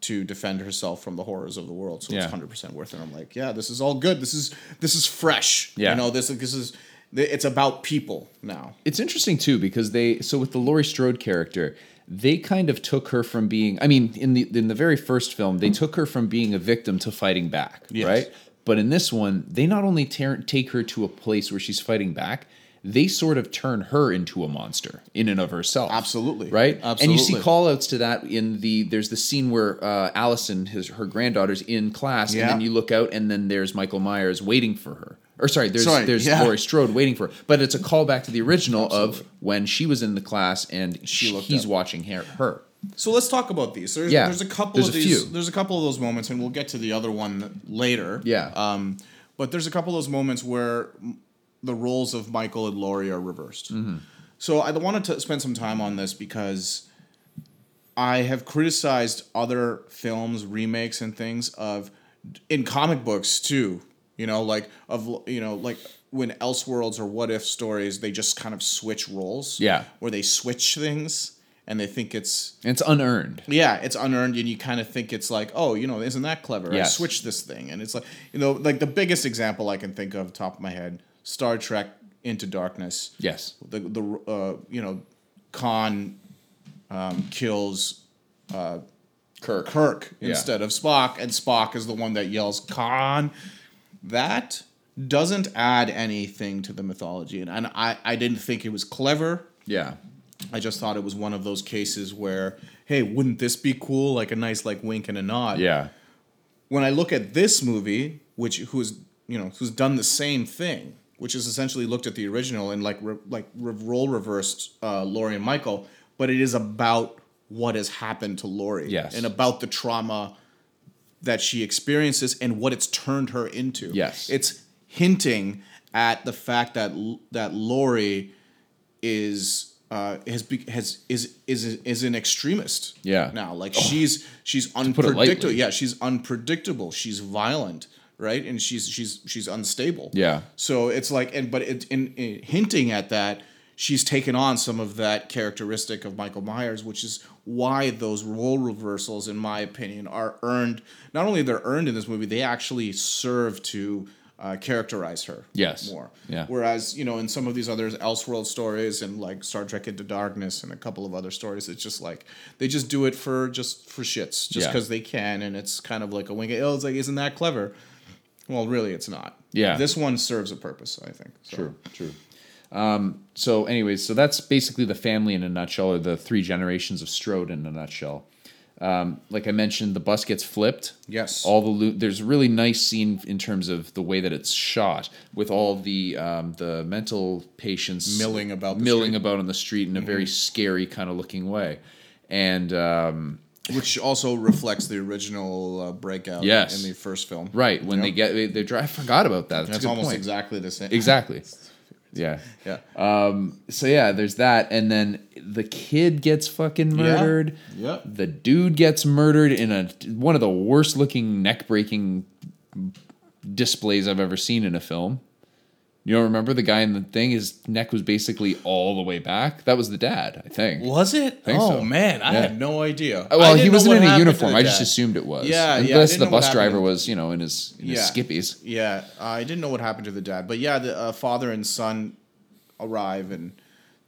Speaker 4: to defend herself from the horrors of the world. So
Speaker 1: Yeah.
Speaker 4: it's hundred percent worth it. I'm like, yeah, this is all good. This is this is fresh.
Speaker 1: Yeah.
Speaker 4: you know this this is it's about people now.
Speaker 1: It's interesting too because they so with the Laurie Strode character, they kind of took her from being I mean in the in the very first film, they took her from being a victim to fighting back,
Speaker 4: Yes.
Speaker 1: right? But in this one, they not only tear, take her to a place where she's fighting back, they sort of turn her into a monster in and of herself.
Speaker 4: Absolutely.
Speaker 1: Right? Absolutely. And you see
Speaker 4: Absolutely.
Speaker 1: call outs to that in the there's the scene where uh, Allison, his her granddaughter's in class, and then you look out and then there's Michael Myers waiting for her. Or sorry, there's
Speaker 4: Sorry,
Speaker 1: there's
Speaker 4: yeah.
Speaker 1: Laurie Strode waiting for her. But it's a callback to the original of when she was in the class and
Speaker 4: She
Speaker 1: he's
Speaker 4: up.
Speaker 1: watching her. her.
Speaker 4: So let's talk about these. There's,
Speaker 1: Yeah,
Speaker 4: there's a couple
Speaker 1: there's
Speaker 4: of
Speaker 1: a
Speaker 4: these.
Speaker 1: few.
Speaker 4: There's a couple of those moments, and we'll get to the other one later.
Speaker 1: Yeah.
Speaker 4: Um, but there's a couple of those moments where the roles of Michael and Laurie are reversed. So I wanted to spend some time on this because I have criticized other films, remakes, and things of in comic books too. You know, like of you know, like when Elseworlds or What If stories, they just kind of switch roles.
Speaker 1: Yeah.
Speaker 4: where they switch things and they think it's
Speaker 1: It's unearned.
Speaker 4: yeah, it's unearned, and you kind of think it's like, oh, you know, isn't that clever? I
Speaker 1: Yes.
Speaker 4: switched this thing, and it's like, you know, like the biggest example I can think of, top of my head, Star Trek Into Darkness.
Speaker 1: Yes.
Speaker 4: The the uh, you know, Khan um, kills
Speaker 1: Kirk.
Speaker 4: Kirk
Speaker 1: Yeah.
Speaker 4: instead of Spock, and Spock is the one that yells Khan. That doesn't add anything to the mythology, and, and I I didn't think it was clever.
Speaker 1: Yeah.
Speaker 4: I just thought it was one of those cases where, hey, wouldn't this be cool? Like a nice like wink and a nod.
Speaker 1: Yeah.
Speaker 4: When I look at this movie, which who's you know who's done the same thing, which is essentially looked at the original and like re, like re, role reversed uh, Laurie and Michael, but it is about what has happened to Laurie.
Speaker 1: Yes.
Speaker 4: And about the trauma that she experiences and what it's turned her into.
Speaker 1: Yes.
Speaker 4: It's hinting at the fact that that Laurie is uh, has be, has is is is an extremist.
Speaker 1: Yeah.
Speaker 4: Now, like she's she's unpredictable. Yeah, she's unpredictable. She's violent, right? And she's she's she's unstable.
Speaker 1: Yeah.
Speaker 4: So it's like, and but it, in, in hinting at that, she's taken on some of that characteristic of Michael Myers, which is why those role reversals, in my opinion, are earned. Not only they're earned in this movie, they actually serve to uh, characterize her.
Speaker 1: Yes.
Speaker 4: More.
Speaker 1: Yeah.
Speaker 4: Whereas you know, in some of these other Elseworld stories and like Star Trek Into Darkness and a couple of other stories, it's just like they just do it for just for shits, just
Speaker 1: Yeah.
Speaker 4: because they can, and it's kind of like a wink. Oh, it's like, isn't that clever? Well, really, it's not.
Speaker 1: Yeah.
Speaker 4: This one serves a purpose, I think. So.
Speaker 1: True, true. Um, so, anyways, so that's basically the family in a nutshell, or the three generations of Strode in a nutshell. Um, like I mentioned, the bus gets flipped.
Speaker 4: Yes.
Speaker 1: All the lo- there's a really nice scene in terms of the way that it's shot, with all the um, the mental patients
Speaker 4: Milling about
Speaker 1: milling
Speaker 4: street. Mm-hmm.
Speaker 1: about on the street in a very scary kind of looking way, and um,
Speaker 4: Which also reflects the original uh, breakout
Speaker 1: Yes.
Speaker 4: in the first film.
Speaker 1: right when they get they, they drive. I forgot about that. That's,
Speaker 4: That's almost
Speaker 1: point.
Speaker 4: exactly the same.
Speaker 1: Exactly. Yeah.
Speaker 4: Yeah.
Speaker 1: Um, so yeah, there's that, and then the kid gets fucking murdered.
Speaker 4: Yeah.
Speaker 1: The dude gets murdered in a one of the worst looking neck breaking displays I've ever seen in a film. You don't remember the guy in the thing? His neck was basically all the way back. That was the dad, I think.
Speaker 4: Was it?
Speaker 1: Think
Speaker 4: oh
Speaker 1: so.
Speaker 4: man, I
Speaker 1: Yeah.
Speaker 4: had no idea.
Speaker 1: Uh, Well, he wasn't in a uniform. I just assumed it was.
Speaker 4: Yeah, yeah,
Speaker 1: Unless the bus driver was, you know, in his in his skippies.
Speaker 4: Yeah, I didn't know what happened to the dad, but yeah, the uh, father and son arrive, and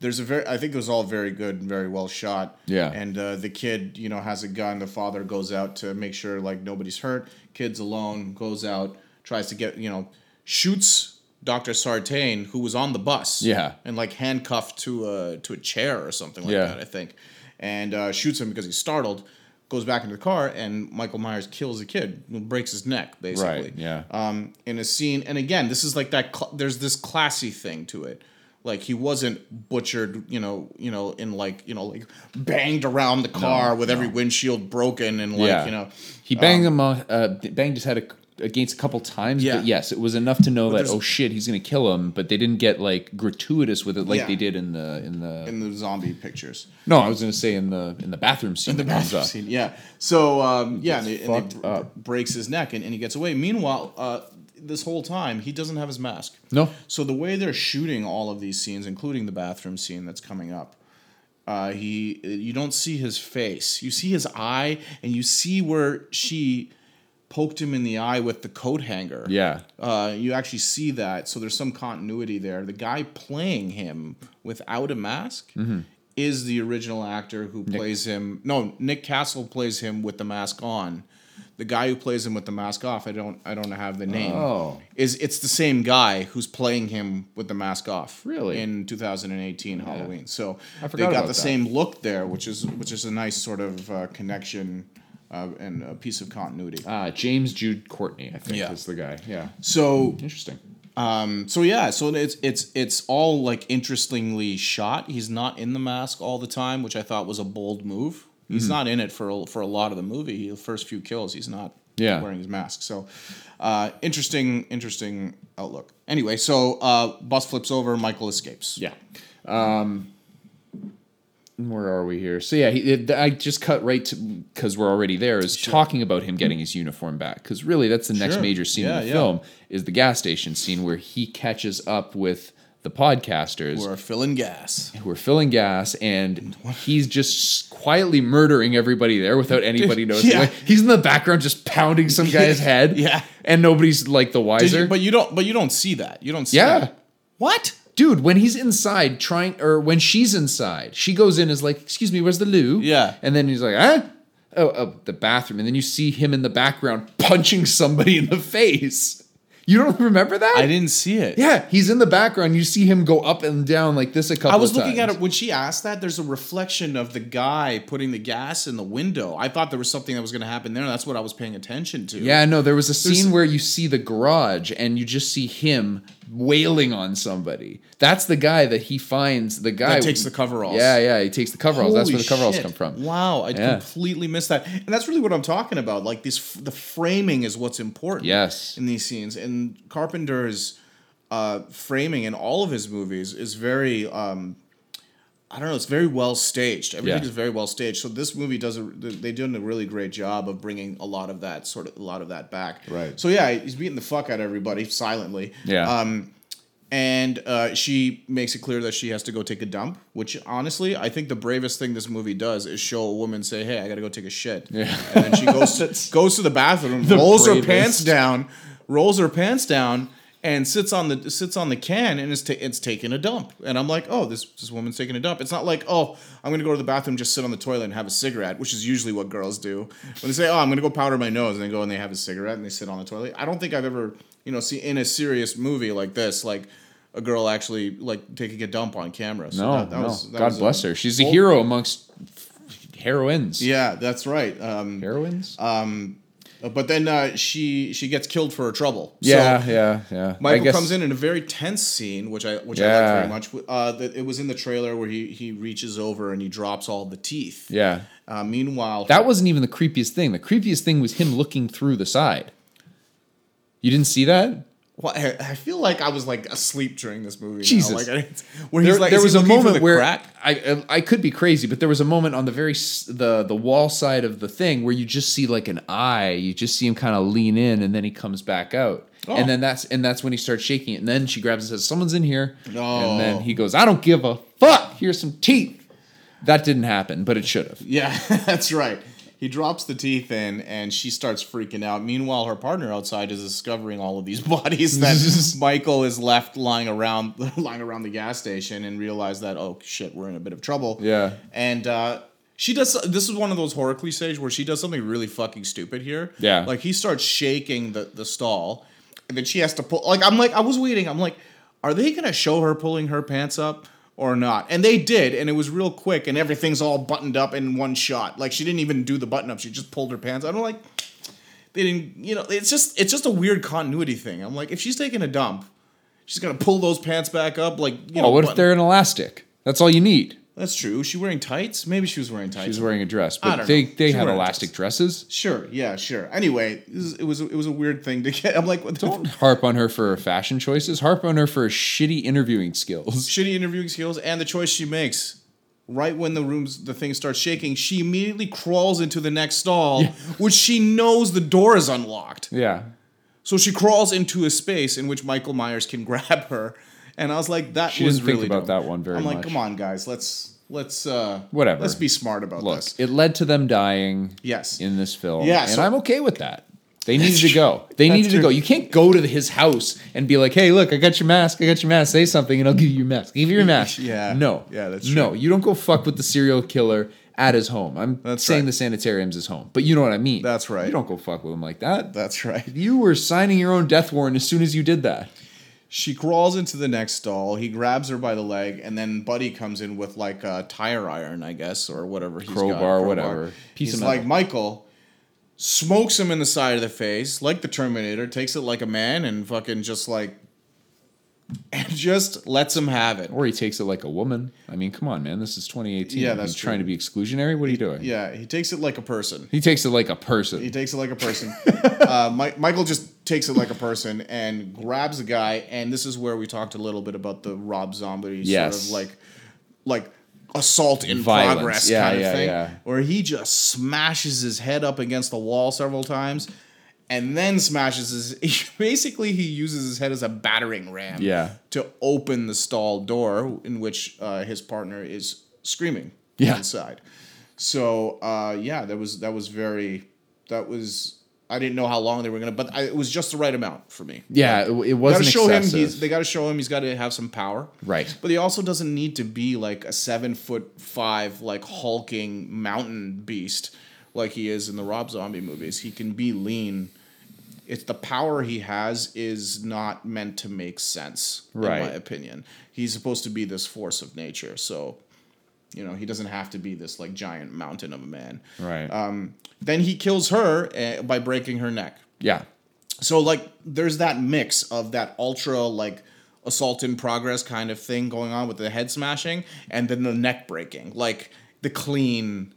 Speaker 4: there's a very, I think it was all very good and very well shot.
Speaker 1: Yeah.
Speaker 4: and uh, the kid, you know, has a gun. The father goes out to make sure like nobody's hurt. Kid's alone, goes out, tries to get, you know, shoots Doctor Sartain, who was on the bus.
Speaker 1: Yeah.
Speaker 4: and like handcuffed to a to a chair or something like
Speaker 1: Yeah.
Speaker 4: that. I think, and uh, shoots him because he's startled. Goes back into the car, and Michael Myers kills the kid, breaks his neck, basically
Speaker 1: Right. Yeah.
Speaker 4: um, in a scene. And again, this is like that. Cl- there's this classy thing to it. Like he wasn't butchered, you know, you know, in like you know, like banged around the car with every windshield broken and like
Speaker 1: yeah.
Speaker 4: you know,
Speaker 1: he banged him. Uh, banged his head a, against a couple times.
Speaker 4: Yeah.
Speaker 1: But yes, it was enough to know that oh shit, he's gonna kill him. But they didn't get like gratuitous with it like
Speaker 4: Yeah.
Speaker 1: they did in the in the.
Speaker 4: in the Zombie pictures.
Speaker 1: no, I was gonna say in the in the bathroom scene.
Speaker 4: In the
Speaker 1: that comes
Speaker 4: bathroom
Speaker 1: up.
Speaker 4: scene. Yeah. So um, yeah, and, it, and
Speaker 1: fucked
Speaker 4: br-
Speaker 1: up.
Speaker 4: breaks his neck and, and he gets away. Meanwhile, uh, this whole time he doesn't have his mask.
Speaker 1: No.
Speaker 4: So the way they're shooting all of these scenes, including the bathroom scene that's coming up, uh, he you don't see his face. You see his eye, and you see where she poked him in the eye with the coat hanger.
Speaker 1: Yeah.
Speaker 4: Uh, you actually see that. So there's some continuity there. The guy playing him without a mask
Speaker 1: Mm-hmm.
Speaker 4: is the original actor who plays him. No, Nick Castle plays him with the mask on. The guy who plays him with the mask off, I don't, I don't have the name.
Speaker 1: Oh.
Speaker 4: is it's the same guy who's playing him with the mask off?
Speaker 1: Really?
Speaker 4: In 2018 Halloween. So
Speaker 1: I
Speaker 4: they got the
Speaker 1: that.
Speaker 4: same look there, which is which is a nice sort of uh, connection uh, and a piece of continuity.
Speaker 1: Uh, James Jude Courtney, I think,
Speaker 4: Yeah.
Speaker 1: is the guy. Yeah.
Speaker 4: So
Speaker 1: Interesting.
Speaker 4: Um, so yeah, so it's it's it's all like interestingly shot. He's not in the mask all the time, which I thought was a bold move. He's not in it for a, for a lot of the movie. The first few kills, he's not
Speaker 1: Yeah.
Speaker 4: wearing his mask. So uh, interesting, interesting outlook. Anyway, so uh, bus flips over, Michael escapes.
Speaker 1: Yeah. Um, where are we here? So yeah, he, it, I just cut right to because we're already there. Is talking about him getting his uniform back because really that's the next
Speaker 4: Sure.
Speaker 1: major scene
Speaker 4: Yeah,
Speaker 1: in the
Speaker 4: yeah.
Speaker 1: film is the gas station scene where he catches up with the podcasters
Speaker 4: We're filling gas.
Speaker 1: who are filling gas and he's just quietly murdering everybody there without anybody noticing.
Speaker 4: Yeah.
Speaker 1: He's in the background just pounding some guy's head.
Speaker 4: Yeah.
Speaker 1: And nobody's like the wiser.
Speaker 4: you- but you don't. But you don't see that. You don't see
Speaker 1: Yeah.
Speaker 4: that. What?
Speaker 1: Dude, when he's inside trying, or when she's inside, she goes in as like, "Excuse me, where's the loo?"
Speaker 4: Yeah.
Speaker 1: and then he's like, "Huh? Oh, oh, the bathroom." And then you see him in the background punching somebody in the face. You don't remember that?
Speaker 4: I didn't see it.
Speaker 1: Yeah, he's in the background. You see him go up and down like this a couple.
Speaker 4: I was looking at it when she asked that. There's a reflection of the guy putting the gas in the window. I thought there was something that was going to happen there. That's what I was paying attention to.
Speaker 1: Yeah, no, there was a scene
Speaker 4: There's-
Speaker 1: where you see the garage and you just see him wailing on somebody. That's the guy that he finds. The guy
Speaker 4: That takes the coveralls.
Speaker 1: Yeah, yeah, he takes the coveralls. That's where the coveralls
Speaker 4: shit.
Speaker 1: come from.
Speaker 4: Wow, I
Speaker 1: Yeah.
Speaker 4: completely missed that, and that's really what I'm talking about. Like this, the framing is what's important.
Speaker 1: Yes.
Speaker 4: in these scenes, and Carpenter's uh, framing in all of his movies is very. Um, I don't know. It's very well staged. Everything
Speaker 1: Yeah.
Speaker 4: is very well staged. So this movie does a they did a really great job of bringing a lot of that sort of a lot of that back.
Speaker 1: Right.
Speaker 4: So yeah, he's beating the fuck out of everybody silently.
Speaker 1: Yeah.
Speaker 4: Um, and uh, she makes it clear that she has to go take a dump. Which honestly, I think the bravest thing this movie does is show a woman say, "Hey, I got to go take a shit,"
Speaker 1: Yeah.
Speaker 4: and then she goes to, goes to the bathroom,
Speaker 1: The
Speaker 4: rolls her pants down, rolls her pants down, and sits on the sits on the can and is ta- it's taking a dump. And I'm like, "Oh, this this woman's taking a dump." It's not like, "Oh, I'm gonna go to the bathroom, just sit on the toilet and have a cigarette," which is usually what girls do when they say, "Oh, I'm gonna go powder my nose," and they go and they have a cigarette and they sit on the toilet. I don't think I've ever you know see in a serious movie like this like. A girl actually like taking a dump on camera. So
Speaker 1: No,
Speaker 4: that- that
Speaker 1: no.
Speaker 4: was-
Speaker 1: God bless her. She's a hero amongst heroines.
Speaker 4: Yeah, that's right. Um,
Speaker 1: Heroines?
Speaker 4: But then uh, she she gets killed for her trouble.
Speaker 1: yeah,
Speaker 4: So
Speaker 1: yeah, yeah.
Speaker 4: Michael
Speaker 1: guess-
Speaker 4: comes in in a very tense scene, which I which I
Speaker 1: Yeah.
Speaker 4: like very much. Uh, that it was in the trailer where he he reaches over and he drops all the teeth.
Speaker 1: Yeah.
Speaker 4: Uh, meanwhile,
Speaker 1: That wasn't even the creepiest thing. The creepiest thing was him looking through the side. You didn't see that?
Speaker 4: Well, I, feel like I was like asleep during this movie. now.
Speaker 1: Jesus.
Speaker 4: Like, I, where
Speaker 1: There,
Speaker 4: like,
Speaker 1: there was a moment where
Speaker 4: crack?
Speaker 1: I I could be crazy, but there was a moment on the very the the wall side of the thing where you just see like an eye. You just see him kind of lean in, and then he comes back out,
Speaker 4: Oh.
Speaker 1: and then that's and that's when he starts shaking it. And then she grabs and says, "Someone's in here," and then he goes, "I don't give a fuck. Here's some teeth." That didn't happen, but it should have.
Speaker 4: Yeah, that's right. He drops the teeth in, and she starts freaking out. Meanwhile, her partner outside is discovering all of these bodies that Michael is left lying around, lying around the gas station, and realize that oh shit, we're in a bit of trouble.
Speaker 1: Yeah.
Speaker 4: and uh, she does. This is one of those horror cliches where she does something really fucking stupid here.
Speaker 1: Yeah.
Speaker 4: like he starts shaking the the stall, and then she has to pull. Like I'm like I was waiting. I'm like, are they gonna show her pulling her pants up? Or not, and they did, and it was real quick, and everything's all buttoned up in one shot. Like she didn't even do the button up; she just pulled her pants. I'm like, they didn't, you know. It's just, it's just a weird continuity thing. I'm like, if she's taking a dump, she's gonna pull those pants back up, like, you oh, know.
Speaker 1: Oh, what if they're an elastic? That's all you need.
Speaker 4: That's true. Was she wearing tights? Maybe she was wearing tights.
Speaker 1: She was wearing a dress,
Speaker 4: I
Speaker 1: but
Speaker 4: don't
Speaker 1: they
Speaker 4: know.
Speaker 1: they
Speaker 4: She's
Speaker 1: have
Speaker 4: wearing a
Speaker 1: elastic dresses.
Speaker 4: Sure. Yeah. Sure. Anyway, it was, it was a weird thing to get. I'm like, what
Speaker 1: Don't harp on her for her fashion choices. Harp on her for her shitty interviewing skills.
Speaker 4: shitty interviewing skills and the choice she makes. Right when the rooms the thing starts shaking, she immediately crawls into the next stall, which she knows the door is unlocked.
Speaker 1: Yeah.
Speaker 4: So she crawls into a space in which Michael Myers can grab her, and I was like, that
Speaker 1: She
Speaker 4: was
Speaker 1: didn't think
Speaker 4: really
Speaker 1: about
Speaker 4: dumb.
Speaker 1: that one very
Speaker 4: I'm like,
Speaker 1: much.
Speaker 4: come on, guys, let's let's uh
Speaker 1: Whatever.
Speaker 4: Let's be smart about
Speaker 1: Look,
Speaker 4: this.
Speaker 1: it led to them dying.
Speaker 4: Yes.
Speaker 1: In this film.
Speaker 4: Yeah,
Speaker 1: And
Speaker 4: so-
Speaker 1: I'm okay with that. They needed to go. They
Speaker 4: That's
Speaker 1: needed to go. You can't go to his house and be like, "Hey, look, I got your mask. I got your mask. Say something, and I'll give you your mask. Give you your mask."
Speaker 4: Yeah.
Speaker 1: No.
Speaker 4: Yeah, that's true. no.
Speaker 1: You don't go fuck with the serial killer at his home. I'm
Speaker 4: That's
Speaker 1: saying
Speaker 4: right.
Speaker 1: the sanitarium's his home, but you know what I mean.
Speaker 4: That's right.
Speaker 1: You don't go fuck with him like that.
Speaker 4: That's right.
Speaker 1: You were signing your own death warrant as soon as you did that.
Speaker 4: She crawls into the next stall. He grabs her by the leg, and then Buddy comes in with like a tire iron, I guess, or whatever he's got.
Speaker 1: Crowbar, whatever. Piece
Speaker 4: he's
Speaker 1: of
Speaker 4: like. Michael, smokes him in the side of the face like the Terminator, takes it like a man, and fucking just like and just lets him have it.
Speaker 1: Or he takes it like a woman. I mean, come on, man. This is 2018.
Speaker 4: Yeah, that's
Speaker 1: trying to be exclusionary. What are you doing?
Speaker 4: Yeah, he takes it like a person.
Speaker 1: He takes it like a person.
Speaker 4: He takes it like a person. uh, Mi- Michael just takes it like a person and grabs a guy. And this is where we talked a little bit about the Rob Zombie
Speaker 1: Yes.
Speaker 4: sort of like, like assault in
Speaker 1: Violence.
Speaker 4: progress
Speaker 1: Yeah,
Speaker 4: kind of
Speaker 1: yeah,
Speaker 4: thing,
Speaker 1: yeah.
Speaker 4: where he just smashes his head up against the wall several times. And then smashes his. Basically, he uses his head as a battering ram.
Speaker 1: Yeah.
Speaker 4: To open the stall door in which uh, his partner is screaming.
Speaker 1: Yeah.
Speaker 4: Inside. So uh, yeah, that was that was very that was I didn't know how long they were gonna, but I, it was just the right amount for me.
Speaker 1: yeah, it, it
Speaker 4: to
Speaker 1: wasn't
Speaker 4: show
Speaker 1: excessive.
Speaker 4: him. He's, they got to show him. He's got to have some power.
Speaker 1: Right.
Speaker 4: But he also doesn't need to be like a seven foot five, like hulking mountain beast, like he is in the Rob Zombie movies. He can be lean. It's the power he has is not meant to make sense, in
Speaker 1: Right.
Speaker 4: my opinion. He's supposed to be this force of nature, so you know he doesn't have to be this like giant mountain of a man.
Speaker 1: right.
Speaker 4: Um, then he kills her uh, by breaking her neck.
Speaker 1: yeah.
Speaker 4: So like there's that mix of that ultra like assault in progress kind of thing going on with the head smashing and then the neck breaking. Like the clean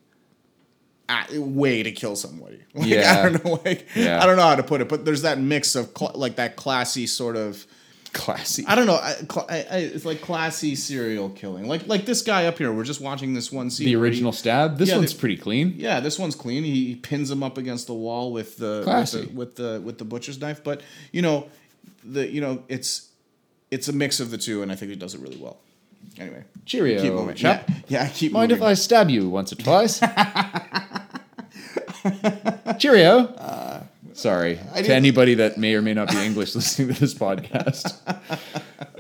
Speaker 4: way to kill somebody. Like,
Speaker 1: Yeah.
Speaker 4: I don't know like
Speaker 1: Yeah.
Speaker 4: I don't know how to put it, but there's that mix of cl- like that classy sort of
Speaker 1: Classy.
Speaker 4: I don't know. I, I, I, it's like classy serial killing. Like like this guy up here. We're just watching this one scene.
Speaker 1: the
Speaker 4: where he-
Speaker 1: original stab. This
Speaker 4: Yeah,
Speaker 1: one's
Speaker 4: the-
Speaker 1: pretty clean.
Speaker 4: yeah, this one's clean. He, he pins him up against the wall with the with the, with the with the butcher's knife. But you know, the you know it's it's a mix of the two, and I think he does it really well. Anyway,
Speaker 1: Cheerio,
Speaker 4: keep moving.
Speaker 1: chap.
Speaker 4: Yeah, yeah, keep
Speaker 1: Mind if. I stab you once or twice? Cheerio.
Speaker 4: Uh,
Speaker 1: Sorry to anybody that may or may not be English listening to this podcast.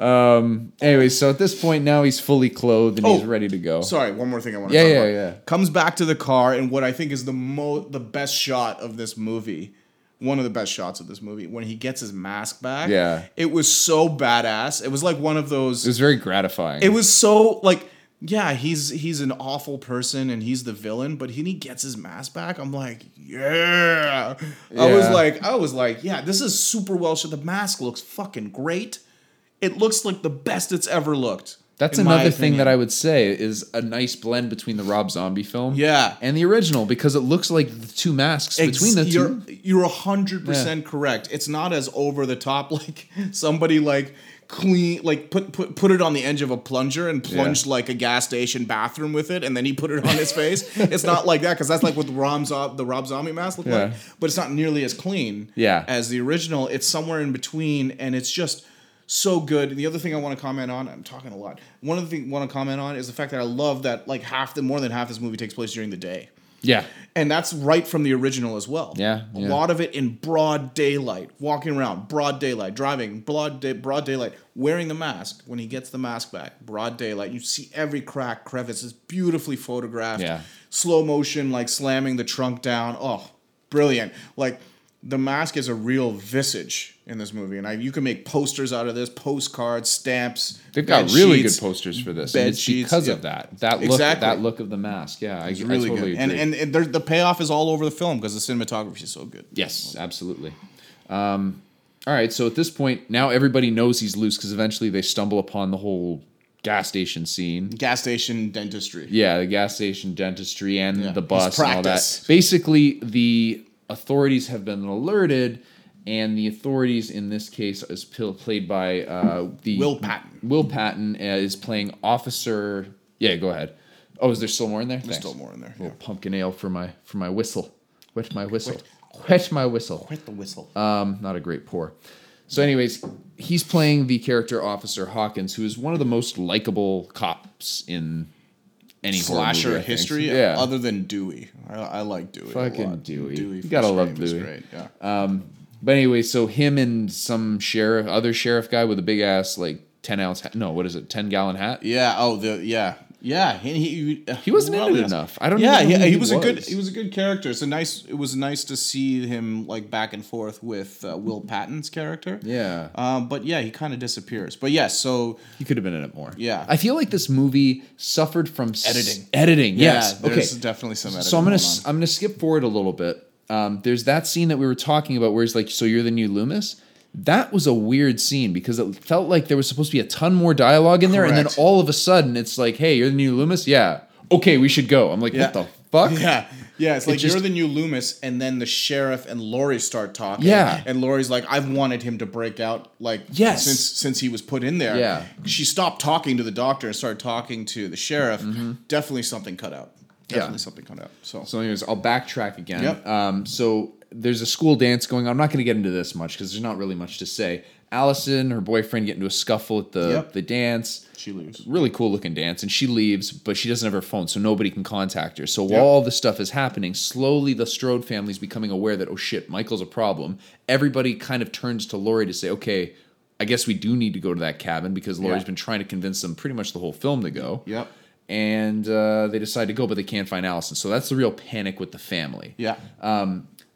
Speaker 1: Um. Anyway, so at this point now he's fully clothed and he's
Speaker 4: Oh,
Speaker 1: ready to go.
Speaker 4: Sorry, one more thing I want to
Speaker 1: Yeah,
Speaker 4: talk
Speaker 1: yeah,
Speaker 4: about.
Speaker 1: yeah.
Speaker 4: Comes back to the car, and what I think is the mo the best shot of this movie. One of the best shots of this movie when he gets his mask back.
Speaker 1: Yeah.
Speaker 4: it was so badass. It was like one of those.
Speaker 1: It was very gratifying.
Speaker 4: It was so like yeah, he's he's an awful person and he's the villain, but he, he gets his mask back. I'm like, yeah. I was like, I was like, yeah, this is super well shot. The mask looks fucking great. It looks like the best it's ever looked.
Speaker 1: That's another thing that. I would say is a nice blend between the Rob Zombie film
Speaker 4: Yeah.
Speaker 1: and the original because it looks like the two masks
Speaker 4: Ex-
Speaker 1: between the
Speaker 4: you're,
Speaker 1: two.
Speaker 4: You're hundred percent correct. It's not as over the top like somebody like clean like put put put it on the edge of a plunger and plunged like a gas station bathroom with it, and then he put it on his face. It's not like that because that's like what the Rob Zo- the Rob Zombie mask looked like, but it's not nearly as clean.
Speaker 1: Yeah.
Speaker 4: as the original. It's somewhere in between, and it's just. So good. The other thing I want to comment on, I'm talking a lot. One of the things I want to comment on is the fact that I love that like half the more than half this movie takes place during the day
Speaker 1: Yeah.
Speaker 4: and that's right from the original as well.
Speaker 1: Yeah,
Speaker 4: a
Speaker 1: yeah.
Speaker 4: lot of it in broad daylight, walking around, broad daylight, driving, broad day, broad daylight, wearing the mask. When he gets the mask back, broad daylight, you see every crack, crevice. It's beautifully photographed.
Speaker 1: Yeah.
Speaker 4: slow motion, like slamming the trunk down. Oh, brilliant! Like the mask is a real visage in this movie, and I, you can make posters out of this, postcards, stamps.
Speaker 1: They've got really
Speaker 4: sheets.
Speaker 1: good posters for this.
Speaker 4: bed
Speaker 1: and it's
Speaker 4: sheets,
Speaker 1: because
Speaker 4: yeah.
Speaker 1: of that. That look
Speaker 4: Exactly.
Speaker 1: that look of the mask. Yeah, I,
Speaker 4: It's
Speaker 1: I
Speaker 4: really
Speaker 1: totally
Speaker 4: good, and
Speaker 1: agree.
Speaker 4: and, and there- the payoff is all over the film because the cinematography is so good.
Speaker 1: Yes, absolutely. Um, all right, so at this point, now everybody knows he's loose because eventually they stumble upon the whole gas station scene.
Speaker 4: gas station dentistry.
Speaker 1: Yeah, the gas station dentistry and
Speaker 4: Yeah,
Speaker 1: the bus and all that. Basically, the authorities have been alerted, and the authorities in this case is played by uh, the
Speaker 4: Will Patton.
Speaker 1: Will Patton uh, is playing Officer. Yeah, go ahead. Oh, is there still more in there?
Speaker 4: There's
Speaker 1: Thanks.
Speaker 4: still more in there.
Speaker 1: little pumpkin ale for my for my whistle. Wet my whistle. Wet my whistle.
Speaker 4: Quit the whistle.
Speaker 1: Um, not a great pour. So, anyways, he's playing the character Officer Hawkins, who is one of the most likable cops in any movie,
Speaker 4: Slasher
Speaker 1: I
Speaker 4: history,
Speaker 1: Yeah,
Speaker 4: other than Dewey. I, I like Dewey. a
Speaker 1: Fucking
Speaker 4: lot.
Speaker 1: Dewey.
Speaker 4: Dewey
Speaker 1: You gotta love Dewey.
Speaker 4: Great. Yeah.
Speaker 1: Um, but anyway, so him and some sheriff, other sheriff guy with a big ass like ten ounce, hat, no, what is it, ten gallon hat?
Speaker 4: yeah. Oh, the yeah. Yeah, he, he,
Speaker 1: He wasn't in
Speaker 4: well,
Speaker 1: it enough. I don't.
Speaker 4: Yeah,
Speaker 1: know
Speaker 4: yeah,
Speaker 1: who
Speaker 4: he was, a good. He was a good character. It's a nice. It was nice to see him like back and forth with uh, Will Patton's character.
Speaker 1: Yeah.
Speaker 4: Um, but yeah, he kind of disappears. But yes, so
Speaker 1: He could have been in it more.
Speaker 4: Yeah.
Speaker 1: I feel like this movie suffered from s-
Speaker 4: Editing.
Speaker 1: editing. Yes.
Speaker 4: yeah,
Speaker 1: okay.
Speaker 4: definitely some. Editing.
Speaker 1: So I'm gonna. I'm gonna skip forward a little bit. Um, there's that scene that we were talking about where he's like, "So you're the new Loomis." That was a weird scene because it felt like there was supposed to be a ton more dialogue in there, and then all of a sudden it's like, "Hey, you're the new Loomis." Yeah. Okay, we should go. I'm like,
Speaker 4: Yeah.
Speaker 1: what the fuck?
Speaker 4: Yeah. Yeah, it's like
Speaker 1: just-
Speaker 4: you're the new Loomis, and then the sheriff and Laurie start talking.
Speaker 1: Yeah.
Speaker 4: and Laurie's like, "I've wanted him to break out, like,
Speaker 1: Yes.
Speaker 4: since since he was put in there."
Speaker 1: Yeah.
Speaker 4: she stopped talking to the doctor and started talking to the sheriff. Definitely something cut out. Definitely something cut out. So,
Speaker 1: So, anyways, I'll backtrack again.
Speaker 4: Yep.
Speaker 1: Um, so there's a school dance going on. I'm not going to get into this much because there's not really much to say. Allison, her boyfriend, get into a scuffle at the
Speaker 4: Yep.
Speaker 1: the dance.
Speaker 4: she leaves.
Speaker 1: Really cool looking dance, and she leaves, but she doesn't have her phone, so nobody can contact her. So while all this stuff is happening, slowly the Strode family's becoming aware that oh shit, Michael's a problem. Everybody kind of turns to Laurie to say, okay, I guess we do need to go to that cabin because Laurie's
Speaker 4: Yeah.
Speaker 1: been trying to convince them pretty much the whole film to go
Speaker 4: Yep.
Speaker 1: and uh, they decide to go, but they can't find Allison. So that's the real panic with the family.
Speaker 4: Yeah.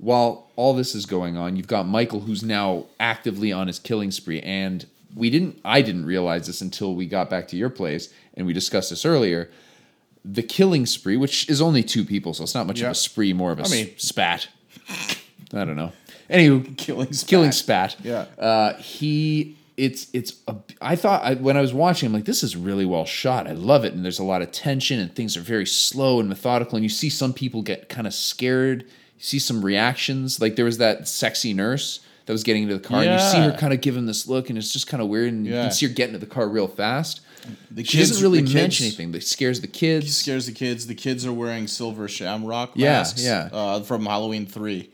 Speaker 1: While all this is going on, you've got Michael, who's now actively on his killing spree, and we didn't. I didn't realize this until we got back to your place, and we discussed this earlier. The killing spree, which is only two people, so it's not much of a spree, more of a
Speaker 4: I mean-
Speaker 1: spat. I don't know. Anywho,
Speaker 4: Killing spat.
Speaker 1: killing spat.
Speaker 4: Yeah.
Speaker 1: Uh, he it's it's a, I thought I, when I was watching, I'm like, this is really well shot. I love it, and there's a lot of tension, and things are very slow and methodical. And you see some people get kind of scared. See some reactions, like there was that sexy nurse that was getting into the car, and you see her kind of give him this look, and it's just kind of weird. And you can see her getting into the car real fast.
Speaker 4: The
Speaker 1: She doesn't really
Speaker 4: the
Speaker 1: mention anything that scares the kids.
Speaker 4: Scares the kids. The kids are wearing silver shamrock
Speaker 1: Yeah,
Speaker 4: masks.
Speaker 1: yeah.
Speaker 4: Uh, from Halloween three.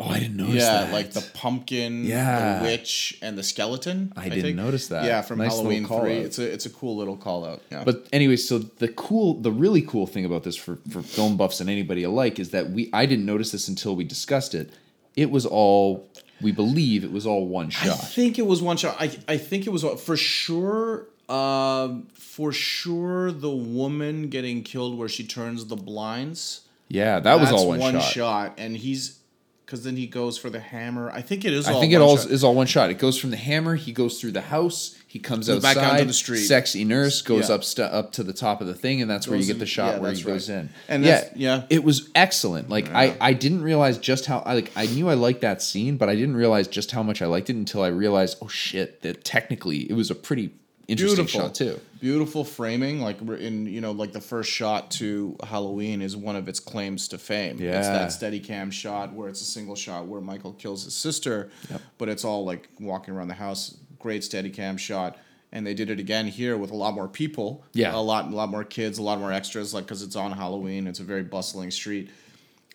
Speaker 1: Oh, I didn't notice
Speaker 4: Yeah,
Speaker 1: that.
Speaker 4: like the pumpkin,
Speaker 1: Yeah.
Speaker 4: the witch, and the skeleton.
Speaker 1: I didn't notice that.
Speaker 4: Yeah, from
Speaker 1: Nice little
Speaker 4: Halloween
Speaker 1: call
Speaker 4: three.
Speaker 1: out.
Speaker 4: It's a it's a cool little call out. Yeah,
Speaker 1: But anyway, so the cool, the really cool thing about this for for film buffs and anybody alike is that we I didn't notice this until we discussed it. It was all we believe it was all one shot.
Speaker 4: I
Speaker 1: shot.
Speaker 4: think it was one shot. I I think it was for sure. Um, for sure, the woman getting killed where she turns the blinds.
Speaker 1: yeah, that was all one, shot.
Speaker 4: and he's because then he goes for the hammer. I think it is.
Speaker 1: I
Speaker 4: all
Speaker 1: think it all
Speaker 4: shot.
Speaker 1: is all one shot. It goes from the hammer. He goes through the house. He comes
Speaker 4: Goes
Speaker 1: outside.
Speaker 4: back onto the street.
Speaker 1: Sexy nurse goes
Speaker 4: Yeah.
Speaker 1: up st- up to the top of the thing, and that's where you get the shot
Speaker 4: yeah,
Speaker 1: where he
Speaker 4: that's
Speaker 1: goes in.
Speaker 4: And
Speaker 1: yeah,
Speaker 4: that's- yeah.
Speaker 1: it was excellent. Like I, I didn't realize just how I like. I knew I liked that scene, but I didn't realize just how much I liked it until I realized, oh shit, that technically it was a pretty interesting
Speaker 4: beautiful
Speaker 1: shot too.
Speaker 4: Beautiful framing, like in you know, like the first shot to Halloween is one of its claims to fame.
Speaker 1: Yeah, it's
Speaker 4: that steady cam shot where it's a single shot where Michael kills his sister, but it's all like walking around the house. Great steady cam shot. And they did it again here with a lot more people.
Speaker 1: Yeah.
Speaker 4: a lot, a lot more kids, a lot more extras. Like because it's on Halloween, it's a very bustling street.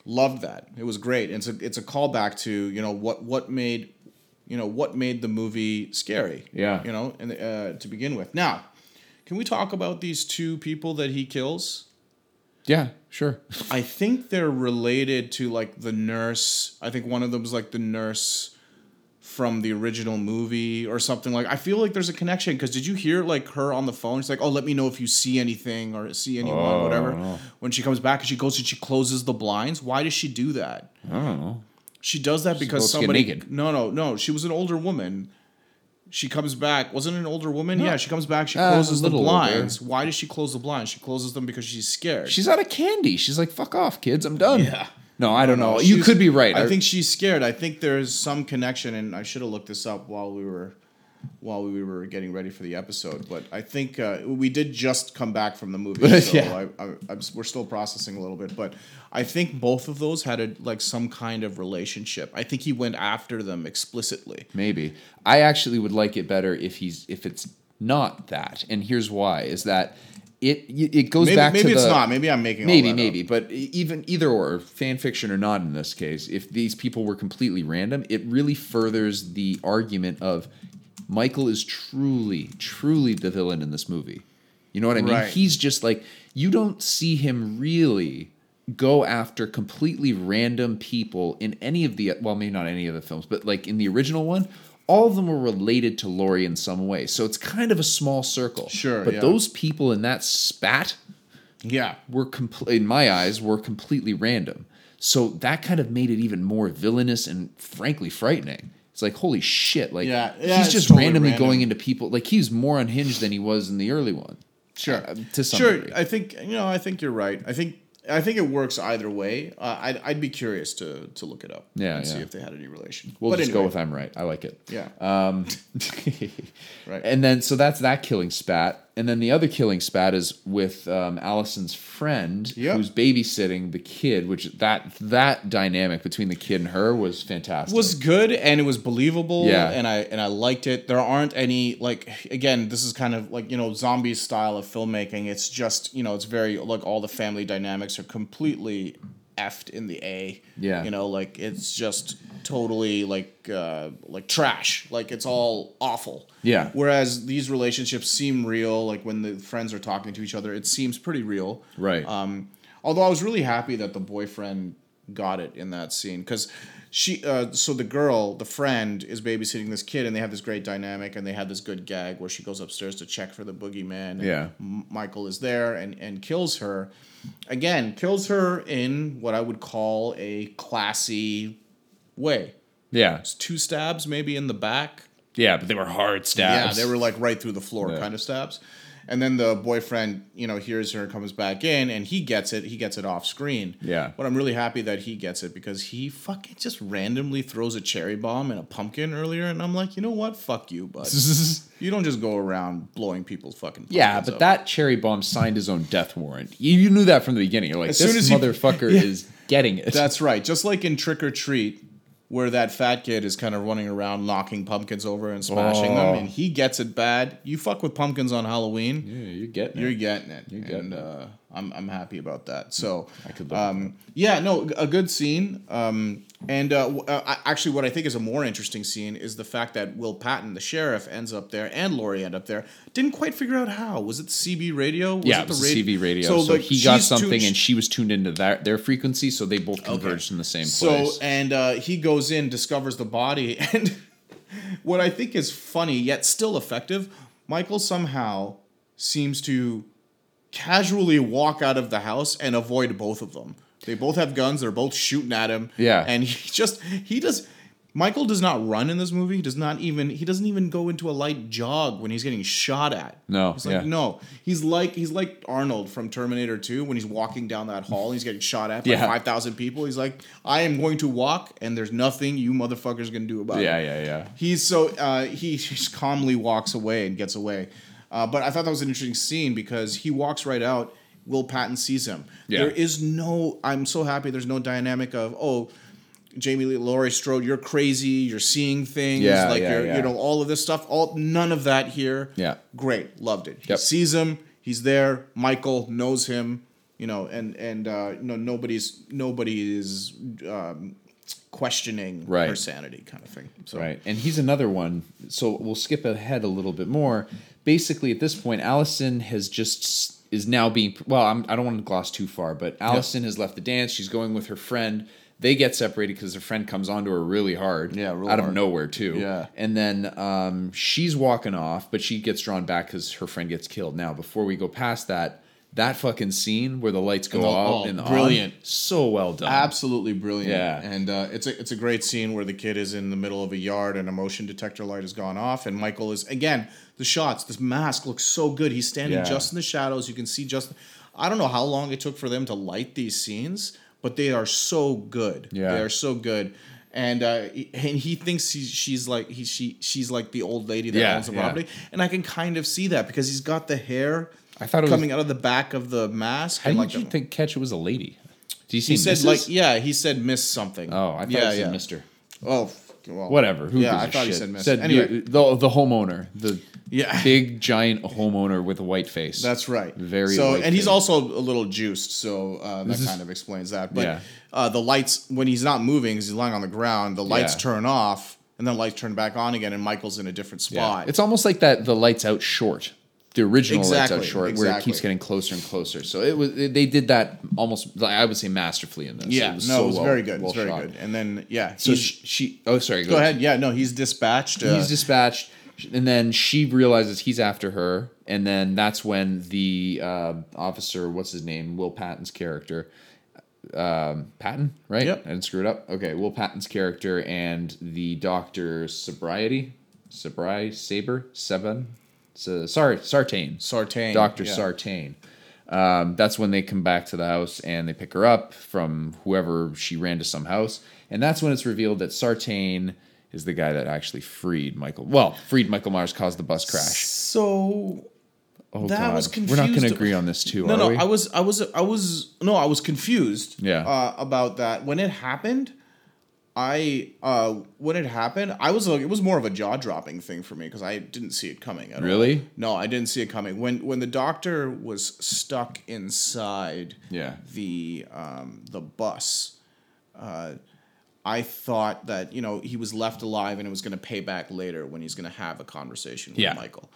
Speaker 4: Loved that. It was great. It's a it's a callback to you know what what made you know what made the movie scary.
Speaker 1: Yeah.
Speaker 4: You know, and uh, to begin with. Now, can we talk about these two people that he kills?
Speaker 1: Yeah, sure.
Speaker 4: I think they're related to like the nurse. I think one of them is like the nurse from the original movie or something like. I feel like there's a connection because did you hear like her on the phone? She's like, "Oh, let me know if you see anything or see anyone, whatever." When she comes back and she goes and she closes the blinds. Why does she do that?
Speaker 1: I don't know.
Speaker 4: She does that because
Speaker 1: supposed to get
Speaker 4: somebody. No, no, no. She was an older woman. She comes back. Wasn't an older woman? Yeah, she comes back. She
Speaker 1: Uh,
Speaker 4: closes the
Speaker 1: little older.
Speaker 4: blinds. Why does she close the blinds? She closes them because she's scared.
Speaker 1: She's out of candy. She's like, fuck off, kids. I'm done.
Speaker 4: Yeah.
Speaker 1: No, I don't know. You could be right.
Speaker 4: I think she's scared. I think there's some connection, and I should have looked this up while we were while we were getting ready for the episode. But I think uh, we did just come back from the movie, so
Speaker 1: Yeah.
Speaker 4: I, I, I'm, we're still processing a little bit. But I think both of those had a, like some kind of relationship. I think he went after them explicitly.
Speaker 1: Maybe. I actually would like it better if he's if it's not that. And here's why: is that it it goes
Speaker 4: Maybe,
Speaker 1: back
Speaker 4: maybe
Speaker 1: to
Speaker 4: it's
Speaker 1: the,
Speaker 4: not. Maybe I'm making all
Speaker 1: Maybe,
Speaker 4: up.
Speaker 1: maybe, but even either or, fan fiction or not in this case, if these people were completely random, it really furthers the argument of Michael is truly, truly the villain in this movie. You know what I mean?
Speaker 4: Right.
Speaker 1: He's just like you don't see him really go after completely random people in any of the well, maybe not any of the films, but like in the original one, all of them were related to Laurie in some way. So it's kind of a small circle.
Speaker 4: Sure,
Speaker 1: But
Speaker 4: yeah.
Speaker 1: those people in that spat
Speaker 4: Yeah.
Speaker 1: were compl- in my eyes were completely random. So that kind of made it even more villainous and frankly frightening. Like holy shit! Like
Speaker 4: Yeah, yeah,
Speaker 1: he's just
Speaker 4: totally
Speaker 1: randomly
Speaker 4: random.
Speaker 1: going into people. Like he's more unhinged than he was in the early one.
Speaker 4: Sure.
Speaker 1: Uh, to some
Speaker 4: sure.
Speaker 1: degree.
Speaker 4: I think you know. I think you're right. I think I think it works either way. Uh, I'd, I'd be curious to to look it up.
Speaker 1: Yeah,
Speaker 4: and see if they had any relation.
Speaker 1: We'll
Speaker 4: But
Speaker 1: just go with I'm right. I like it.
Speaker 4: Yeah.
Speaker 1: Um,
Speaker 4: Right.
Speaker 1: And then so that's that killing spat, and then the other killing spat is with um, Allison's friend
Speaker 4: Yep.
Speaker 1: who's babysitting the kid. Which that that dynamic between the kid and her was fantastic.
Speaker 4: was good and it was believable
Speaker 1: Yeah.
Speaker 4: and I and I liked it. There aren't any like again, this is kind of like, you know, zombie style of filmmaking. It's just, you know, it's very like all the family dynamics are completely effed in the A.
Speaker 1: Yeah.
Speaker 4: You know, like it's just totally like uh like trash. Like it's all awful.
Speaker 1: Yeah.
Speaker 4: Whereas these relationships seem real, like when the friends are talking to each other, it seems pretty real.
Speaker 1: right.
Speaker 4: Um, although I was really happy that the boyfriend got it in that scene because she, uh, so the girl, the friend, is babysitting this kid, and they have this great dynamic, and they have this good gag where she goes upstairs to check for the boogeyman. and
Speaker 1: Yeah.
Speaker 4: Michael is there and and kills her. Again, kills her in what I would call a classy way.
Speaker 1: yeah.
Speaker 4: It's two stabs, maybe in the back.
Speaker 1: Yeah, but they were hard stabs.
Speaker 4: Yeah, they were like right through the floor
Speaker 1: Yeah.
Speaker 4: kind of stabs. And then the boyfriend, you know, hears her, comes back in, and he gets it. He gets it off screen.
Speaker 1: Yeah.
Speaker 4: But I'm really happy that he gets it because he fucking just randomly throws a cherry bomb in a pumpkin earlier, and I'm like, you know what? Fuck you, bud. you don't just go around blowing people's fucking.
Speaker 1: Yeah, but
Speaker 4: up.
Speaker 1: that cherry bomb signed his own death warrant. You, you knew that from the beginning. You're like,
Speaker 4: As
Speaker 1: this
Speaker 4: as he-
Speaker 1: motherfucker
Speaker 4: Yeah.
Speaker 1: is getting it.
Speaker 4: That's right. Just like in Trick or Treat, where that fat kid is kind of running around knocking pumpkins over and smashing
Speaker 1: Oh.
Speaker 4: them, and he gets it bad. You fuck with pumpkins on Halloween.
Speaker 1: yeah, you're getting
Speaker 4: You're
Speaker 1: it.
Speaker 4: getting it.
Speaker 1: You're getting
Speaker 4: and,
Speaker 1: it.
Speaker 4: Uh, I'm I'm happy about that. So
Speaker 1: I could live with
Speaker 4: um, yeah, no, a good scene. Um, and uh, w- uh, actually, what I think is a more interesting scene is the fact that Will Patton, the sheriff, ends up there, and Laurie end up there. Didn't quite figure out how. Was it the CB radio? Was
Speaker 1: yeah,
Speaker 4: it
Speaker 1: it was
Speaker 4: the radi-
Speaker 1: CB radio. So,
Speaker 4: like,
Speaker 1: he got
Speaker 4: she's tuned-
Speaker 1: something, and she was tuned into that their frequency, so they both converged in the same
Speaker 4: So
Speaker 1: place.
Speaker 4: and uh, he goes in, discovers the body, and what I think is funny yet still effective, Michael somehow seems to casually walk out of the house and avoid both of them. They both have guns. They're both shooting at him.
Speaker 1: Yeah.
Speaker 4: and he just he does. Michael does not run in this movie. He does not even he doesn't even go into a light jog when he's getting shot at.
Speaker 1: No,
Speaker 4: he's like
Speaker 1: yeah.
Speaker 4: no. He's like he's like Arnold from Terminator 2 when he's walking down that hall and he's getting shot at by
Speaker 1: Yeah.
Speaker 4: five thousand people. He's like, I am going to walk and there's nothing you motherfuckers can do about
Speaker 1: yeah,
Speaker 4: it.
Speaker 1: yeah, yeah. Yeah.
Speaker 4: He's so uh, he just calmly walks away and gets away. Uh, but I thought that was an interesting scene because he walks right out. Will Patton sees him.
Speaker 1: Yeah.
Speaker 4: There is no. I'm so happy. There's no dynamic of oh, Jamie Lee, Laurie Strode, you're crazy. You're seeing things.
Speaker 1: Yeah,
Speaker 4: like
Speaker 1: yeah,
Speaker 4: you're
Speaker 1: yeah.
Speaker 4: you know all of this stuff. All none of that here.
Speaker 1: Yeah.
Speaker 4: Great, loved it. He
Speaker 1: Yep.
Speaker 4: sees him. He's there. Michael knows him. You know, and and uh, you know nobody's nobody is um, questioning
Speaker 1: Right.
Speaker 4: her sanity, kind of thing. So
Speaker 1: Right. And he's another one. So we'll skip ahead a little bit more. Basically, at this point, Allison has just is now being well. I'm, I don't want to gloss too far, but Allison has left the dance. She's going with her friend. They get separated because her friend comes onto her really hard.
Speaker 4: Yeah,
Speaker 1: out of nowhere too.
Speaker 4: Yeah.
Speaker 1: And then um, she's walking off, but she gets drawn back because her friend gets killed. Now, before we go past that, that fucking scene where the lights go
Speaker 4: And the-
Speaker 1: out
Speaker 4: oh,
Speaker 1: and on,
Speaker 4: brilliant.
Speaker 1: so well done.
Speaker 4: Absolutely brilliant.
Speaker 1: Yeah.
Speaker 4: And uh, it's a it's a great scene where the kid is in the middle of a yard and a motion detector light has gone off and Michael is again the shots. This mask looks so good. He's standing
Speaker 1: Yeah.
Speaker 4: just in the shadows. You can see just. I don't know how long it took for them to light these scenes, but they are so good.
Speaker 1: Yeah.
Speaker 4: They are so good. And uh, and he thinks he's, she's like he she she's like the old lady that
Speaker 1: Yeah,
Speaker 4: owns the
Speaker 1: yeah.
Speaker 4: property, and I can kind of see that because he's got the hair.
Speaker 1: I thought it was-
Speaker 4: coming out of the back of the mask.
Speaker 1: How did
Speaker 4: like
Speaker 1: you
Speaker 4: the-
Speaker 1: think catch it was a lady? Do you see
Speaker 4: He said
Speaker 1: Mrs.?
Speaker 4: like yeah, he said miss something.
Speaker 1: Oh, I thought
Speaker 4: yeah,
Speaker 1: it was
Speaker 4: yeah.
Speaker 1: Mister.
Speaker 4: Oh, well,
Speaker 1: Whatever. Who
Speaker 4: yeah, I
Speaker 1: a
Speaker 4: thought he said miss.
Speaker 1: Said
Speaker 4: anyway,
Speaker 1: the, the the homeowner, the
Speaker 4: Yeah.
Speaker 1: big giant homeowner with a white face.
Speaker 4: that's right.
Speaker 1: Very
Speaker 4: so, and he's also a little juiced, so uh, that
Speaker 1: is-
Speaker 4: kind of explains that. But
Speaker 1: Yeah.
Speaker 4: uh, the lights when he's not moving, he's lying on the ground. The lights
Speaker 1: Yeah.
Speaker 4: turn off, and then lights turn back on again, and Michael's in a different spot.
Speaker 1: It's almost like that. The lights out short. The original lights
Speaker 4: Exactly,
Speaker 1: out short, where it keeps getting closer and closer. So it was. It, they did that almost. I would say masterfully in this.
Speaker 4: yeah, no,
Speaker 1: so
Speaker 4: it was
Speaker 1: well-
Speaker 4: very good.
Speaker 1: well
Speaker 4: it's very
Speaker 1: shot.
Speaker 4: good. And then yeah,
Speaker 1: So she, she. Oh, sorry.
Speaker 4: go ahead. Yeah, no, he's dispatched. Uh,
Speaker 1: he's dispatched and then she realizes he's after her and then that's when the uh, officer what's his name will patton's character um, patton right
Speaker 4: Yep.
Speaker 1: i didn't screw it up okay will patton's character and the doctor sobriety sobri saber seven so, sorry sartain
Speaker 4: Sartain,
Speaker 1: dr
Speaker 4: yeah.
Speaker 1: sartain Um, that's when they come back to the house and they pick her up from whoever she ran to some house, and that's when it's revealed that Sartain is the guy that actually freed Michael. Well, freed Michael Myers, caused the bus crash.
Speaker 4: So
Speaker 1: Oh
Speaker 4: that
Speaker 1: God,
Speaker 4: was
Speaker 1: we're not going to agree on this too,
Speaker 4: no, no,
Speaker 1: we?
Speaker 4: I was, I was, I was, no, I was confused.
Speaker 1: Yeah.
Speaker 4: Uh, about that when it happened. I uh, when it happened, I was like, it was more of a jaw dropping thing for me because I didn't see it coming. At all.
Speaker 1: Really?
Speaker 4: No, I didn't see it coming. When when the doctor was stuck inside
Speaker 1: Yeah.
Speaker 4: the um, the bus, uh, I thought that you know he was left alive and it was going to pay back later when he's going to have a conversation with
Speaker 1: Yeah.
Speaker 4: Michael.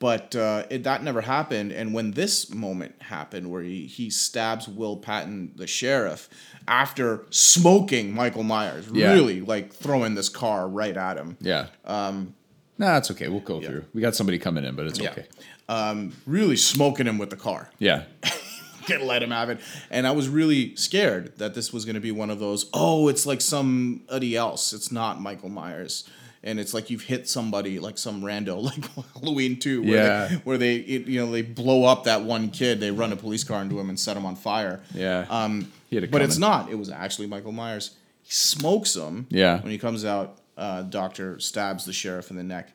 Speaker 4: But uh, it, that never happened. And when this moment happened, where he, he stabs Will Patton, the sheriff, after smoking Michael Myers,
Speaker 1: Yeah.
Speaker 4: really like throwing this car right at him,
Speaker 1: yeah. Um, no, that's okay. We'll go through. We got somebody coming in, but it's
Speaker 4: Yeah.
Speaker 1: okay.
Speaker 4: um, really smoking him with the car.
Speaker 1: Yeah.
Speaker 4: Can't let him have it. And I was really scared that this was going to be one of those, oh, it's like somebody else. It's not Michael Myers. And it's like you've hit somebody like some rando, like Halloween 2, where
Speaker 1: Yeah.
Speaker 4: they, where they it, you know, they blow up that one kid, they run a police car into him and set him on fire.
Speaker 1: Yeah.
Speaker 4: Um,
Speaker 1: He had it
Speaker 4: but it's not. It was actually Michael Myers. He smokes him.
Speaker 1: Yeah.
Speaker 4: When he comes out, uh, doctor stabs the sheriff in the neck.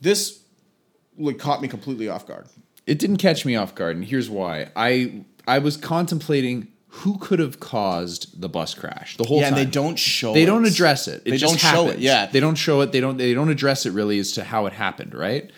Speaker 4: This like caught me completely off guard.
Speaker 1: it didn't catch me off guard, and here's why. I I was contemplating who could have caused the bus crash the whole
Speaker 4: Yeah,
Speaker 1: time.
Speaker 4: and they don't show.
Speaker 1: They
Speaker 4: it.
Speaker 1: don't address it. It
Speaker 4: They
Speaker 1: just
Speaker 4: don't show it, yeah.
Speaker 1: they don't show it. They don't. They don't address it really as to how it happened. Right.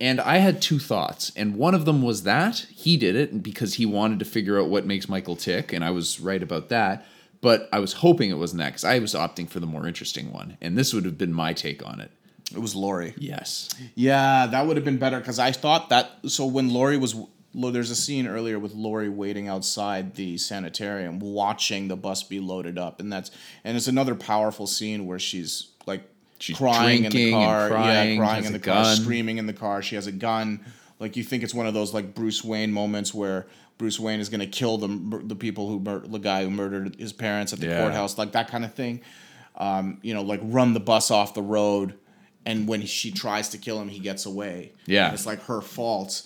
Speaker 1: And I had two thoughts, and one of them was that he did it because he wanted to figure out what makes Michael tick, and I was right about that. But I was hoping it wasn't that because I was opting for the more interesting one, and this would have been my take on it.
Speaker 4: It was Laurie.
Speaker 1: Yes.
Speaker 4: Yeah, that would have been better because I thought that. So when Laurie was, there's a scene earlier with Laurie waiting outside the sanitarium, watching the bus be loaded up, and that's and it's another powerful scene where she's like
Speaker 1: She's
Speaker 4: crying in the car,
Speaker 1: crying,
Speaker 4: yeah, crying in the car,
Speaker 1: gun.
Speaker 4: screaming in the car. She has a gun. Like you think it's one of those like Bruce Wayne moments where Bruce Wayne is gonna kill the the people who mur- the guy who murdered his parents at the
Speaker 1: Yeah.
Speaker 4: courthouse, like that kind of thing. Um, you know, like run the bus off the road, and when she tries to kill him, he gets away.
Speaker 1: Yeah.
Speaker 4: And it's like her fault.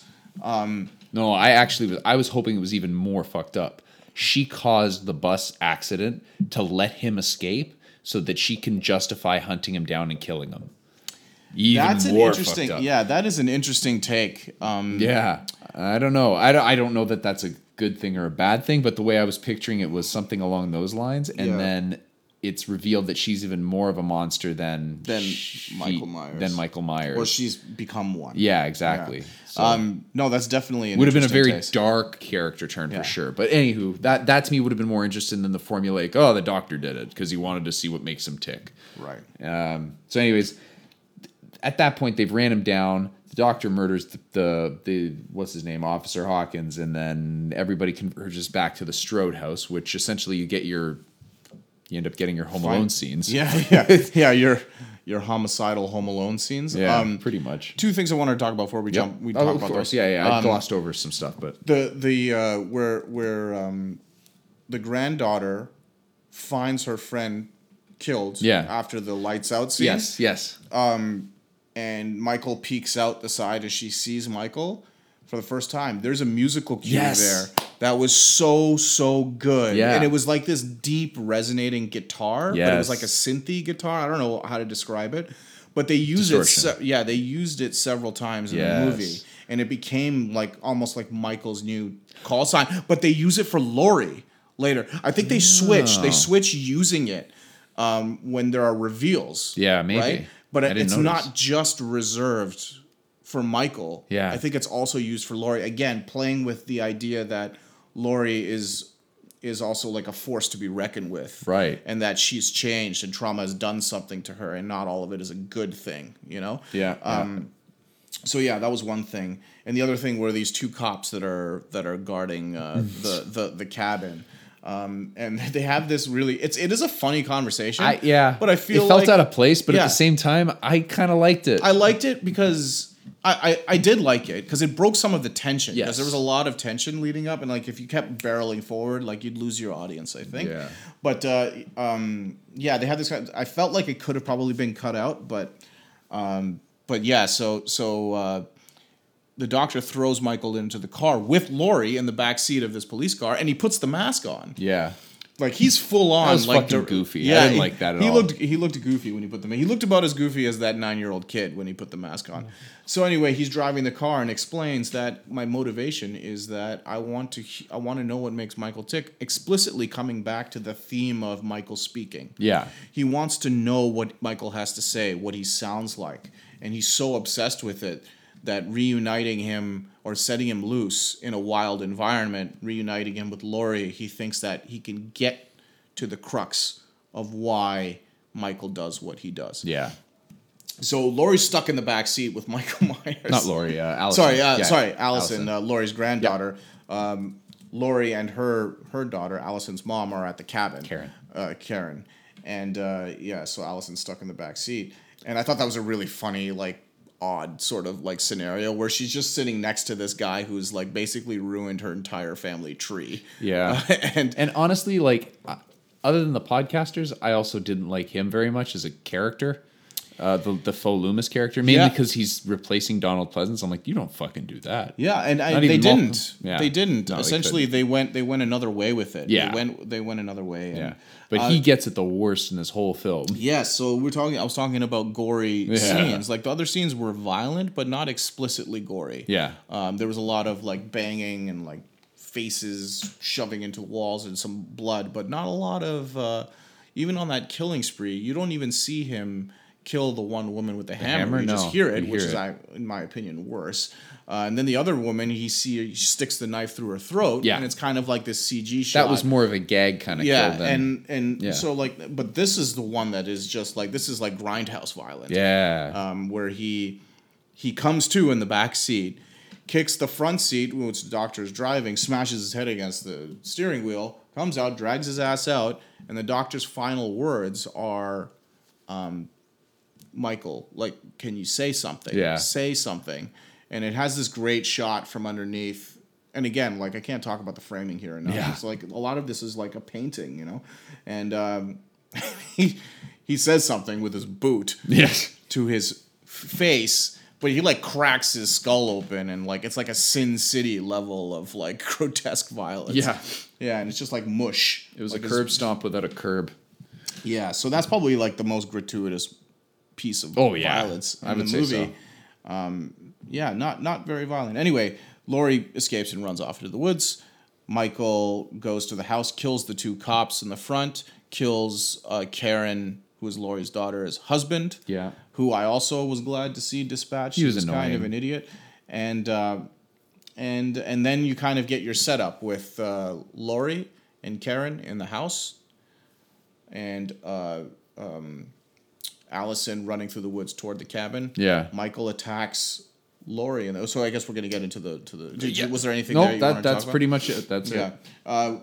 Speaker 1: No, I actually was. I was hoping it was even more fucked up. She caused the bus accident to let him escape, so that she can justify hunting him down and killing him. Even
Speaker 4: That's an interesting. Yeah, that is an interesting take. Um,
Speaker 1: Yeah, I don't know. I don't, I don't know that that's a good thing or a bad thing, but the way I was picturing it was something along those lines, and
Speaker 4: Yeah.
Speaker 1: then it's revealed that she's even more of a monster than
Speaker 4: Than
Speaker 1: she-
Speaker 4: Michael Myers.
Speaker 1: Than Michael Myers.
Speaker 4: or she's become one.
Speaker 1: yeah, exactly. So-
Speaker 4: Um, no, that's definitely an
Speaker 1: would have been a very
Speaker 4: taste.
Speaker 1: dark character turn
Speaker 4: Yeah.
Speaker 1: for sure. But anywho, that that to me would have been more interesting than the formulaic. Oh, the doctor did it because he wanted to see what makes him tick.
Speaker 4: Right.
Speaker 1: Um, so, anyways, at that point they've ran him down. The doctor murders the, the the what's his name, Officer Hawkins, and then everybody converges back to the Strode house, which essentially you get your you end up getting your Home Alone scenes.
Speaker 4: Yeah, yeah, yeah. Your your homicidal Home Alone scenes.
Speaker 1: yeah,
Speaker 4: Um,
Speaker 1: pretty much.
Speaker 4: two things I wanted to talk about before we
Speaker 1: Yep.
Speaker 4: jump. We
Speaker 1: oh,
Speaker 4: talk about
Speaker 1: course,
Speaker 4: those.
Speaker 1: yeah, yeah. I
Speaker 4: Um,
Speaker 1: glossed over some stuff, but
Speaker 4: the the uh, where where um, the granddaughter finds her friend killed.
Speaker 1: Yeah.
Speaker 4: After the lights out scene.
Speaker 1: yes, yes, Um,
Speaker 4: and Michael peeks out the side as she sees Michael for the first time. There's a musical cue
Speaker 1: Yes.
Speaker 4: there that was so so good.
Speaker 1: Yeah.
Speaker 4: And it was like this deep resonating guitar, but it was like a synthy guitar. I don't know how to describe it, but they used it. Se- yeah, they used it several times in
Speaker 1: Yes.
Speaker 4: the movie, and it became like almost like Michael's new call sign. But they use it for Laurie later. I think they switch. They switch using it um, when there are reveals.
Speaker 1: Yeah, maybe.
Speaker 4: Right? But
Speaker 1: I didn't
Speaker 4: it's
Speaker 1: notice.
Speaker 4: not just reserved for Michael.
Speaker 1: Yeah.
Speaker 4: I think it's also used for Laurie. Again, playing with the idea that Laurie is is also like a force to be reckoned with.
Speaker 1: Right.
Speaker 4: And that she's changed and trauma has done something to her and not all of it is a good thing, you know?
Speaker 1: yeah. yeah.
Speaker 4: Um, so yeah, that was one thing, and the other thing were these two cops that are that are guarding uh, the the the cabin, um, and they have this really it's it is a funny conversation.
Speaker 1: I, yeah,
Speaker 4: but I feel
Speaker 1: it felt
Speaker 4: like,
Speaker 1: out of place. But
Speaker 4: yeah.
Speaker 1: at the same time, I kind of liked it.
Speaker 4: I liked it because I, I, I did like it because it broke some of the tension. Because
Speaker 1: Yes.
Speaker 4: there was a lot of tension leading up, and like if you kept barreling forward, like you'd lose your audience. I think.
Speaker 1: Yeah.
Speaker 4: But uh, um, yeah, they had this. Kind I felt like it could have probably been cut out, but um, but yeah. So so uh, the doctor throws Michael into the car with Laurie in the back seat of this police car, and he puts the mask on.
Speaker 1: Yeah.
Speaker 4: Like he's full on.
Speaker 1: was
Speaker 4: like
Speaker 1: fucking goofy. I didn't like that at
Speaker 4: he
Speaker 1: all.
Speaker 4: looked he looked goofy when he put them. He looked about as goofy as that nine year old kid when he put the mask on. So anyway, he's driving the car and explains that my motivation is that I want to I want to know what makes Michael tick. Explicitly coming back to the theme of Michael speaking.
Speaker 1: Yeah.
Speaker 4: He wants to know what Michael has to say, what he sounds like, and he's so obsessed with it that reuniting him or setting him loose in a wild environment, reuniting him with Laurie, he thinks that he can get to the crux of why Michael does what he does.
Speaker 1: Yeah.
Speaker 4: So Laurie's stuck in the back seat with Michael Myers.
Speaker 1: Not Laurie. Uh, Allison.
Speaker 4: Sorry, uh,
Speaker 1: Yeah,
Speaker 4: sorry, Allison, Uh, Laurie's granddaughter. Um, Laurie and her her daughter, Allison's mom, are at the cabin.
Speaker 1: Karen.
Speaker 4: Uh, Karen, and uh, yeah, so Allison's stuck in the back seat, and I thought that was a really funny, like, odd sort of like scenario where she's just sitting next to this guy who's like basically ruined her entire family tree.
Speaker 1: Yeah.
Speaker 4: and
Speaker 1: And honestly, like, uh, other than the podcasters, I also didn't like him very much as a character. Uh, the the faux Loomis character, mainly
Speaker 4: Yeah.
Speaker 1: because he's replacing Donald Pleasence. I'm like, you don't fucking do that.
Speaker 4: Yeah, and I, they didn't.
Speaker 1: Yeah.
Speaker 4: They didn't.
Speaker 1: They
Speaker 4: Essentially,
Speaker 1: couldn't.
Speaker 4: they went they went another way with it.
Speaker 1: Yeah.
Speaker 4: they went they went another way. And,
Speaker 1: Yeah, but
Speaker 4: uh,
Speaker 1: he gets it the worst in this whole film.
Speaker 4: Yes, so we're talking. I was talking about gory
Speaker 1: Yeah.
Speaker 4: scenes. Like the other scenes were violent, but not explicitly gory.
Speaker 1: Yeah.
Speaker 4: um, there was a lot of like banging and like faces shoving into walls and some blood, but not a lot of. Uh, even on that killing spree, you don't even see him kill the one woman with the, hammer.
Speaker 1: hammer?
Speaker 4: You just hear it, which is. I, in my opinion, worse. Uh, and then the other woman, he see he sticks the knife through her throat,
Speaker 1: Yeah.
Speaker 4: and it's kind of like this CG shot
Speaker 1: That was more of a gag kind of
Speaker 4: yeah,
Speaker 1: kill than
Speaker 4: and and
Speaker 1: Yeah.
Speaker 4: so like, but this is the one that is just like this is like grindhouse violence.
Speaker 1: yeah,
Speaker 4: um, where he he comes to in the back seat, kicks the front seat, which the doctor is driving, smashes his head against the steering wheel, comes out, drags his ass out, and the doctor's final words are, um, "Michael, like, can you say something?
Speaker 1: Yeah.
Speaker 4: say something." And it has this great shot from underneath. And again, like I can't talk about the framing here enough.
Speaker 1: Yeah.
Speaker 4: It's like a lot of this is like a painting, you know. And um, he he says something with his boot
Speaker 1: yes,
Speaker 4: to his face, but he like cracks his skull open and like it's like a Sin City level of like grotesque violence.
Speaker 1: Yeah.
Speaker 4: yeah, and it's just like mush.
Speaker 1: it was
Speaker 4: like
Speaker 1: a curb stomp without a curb.
Speaker 4: Yeah, so that's probably like the most gratuitous piece of
Speaker 1: Oh, yeah.
Speaker 4: violence in
Speaker 1: I would
Speaker 4: the movie. Um, yeah, not not very violent. Anyway, Laurie escapes and runs off into the woods. Michael goes to the house, kills the two cops in the front, kills uh, Karen, who is Laurie's daughter's husband.
Speaker 1: Yeah.
Speaker 4: who I also was glad to see dispatched.
Speaker 1: He was
Speaker 4: kind of an idiot, and uh, and and then you kind of get your setup with uh, Laurie and Karen in the house, and uh, um, Allison running through the woods toward the cabin.
Speaker 1: Yeah.
Speaker 4: Michael attacks Laurie, and so I guess we're gonna get into the to the. Did,
Speaker 1: Yeah.
Speaker 4: Was there anything? there
Speaker 1: No,
Speaker 4: you
Speaker 1: that that's pretty much it. That's
Speaker 4: yeah.
Speaker 1: it.
Speaker 4: Uh,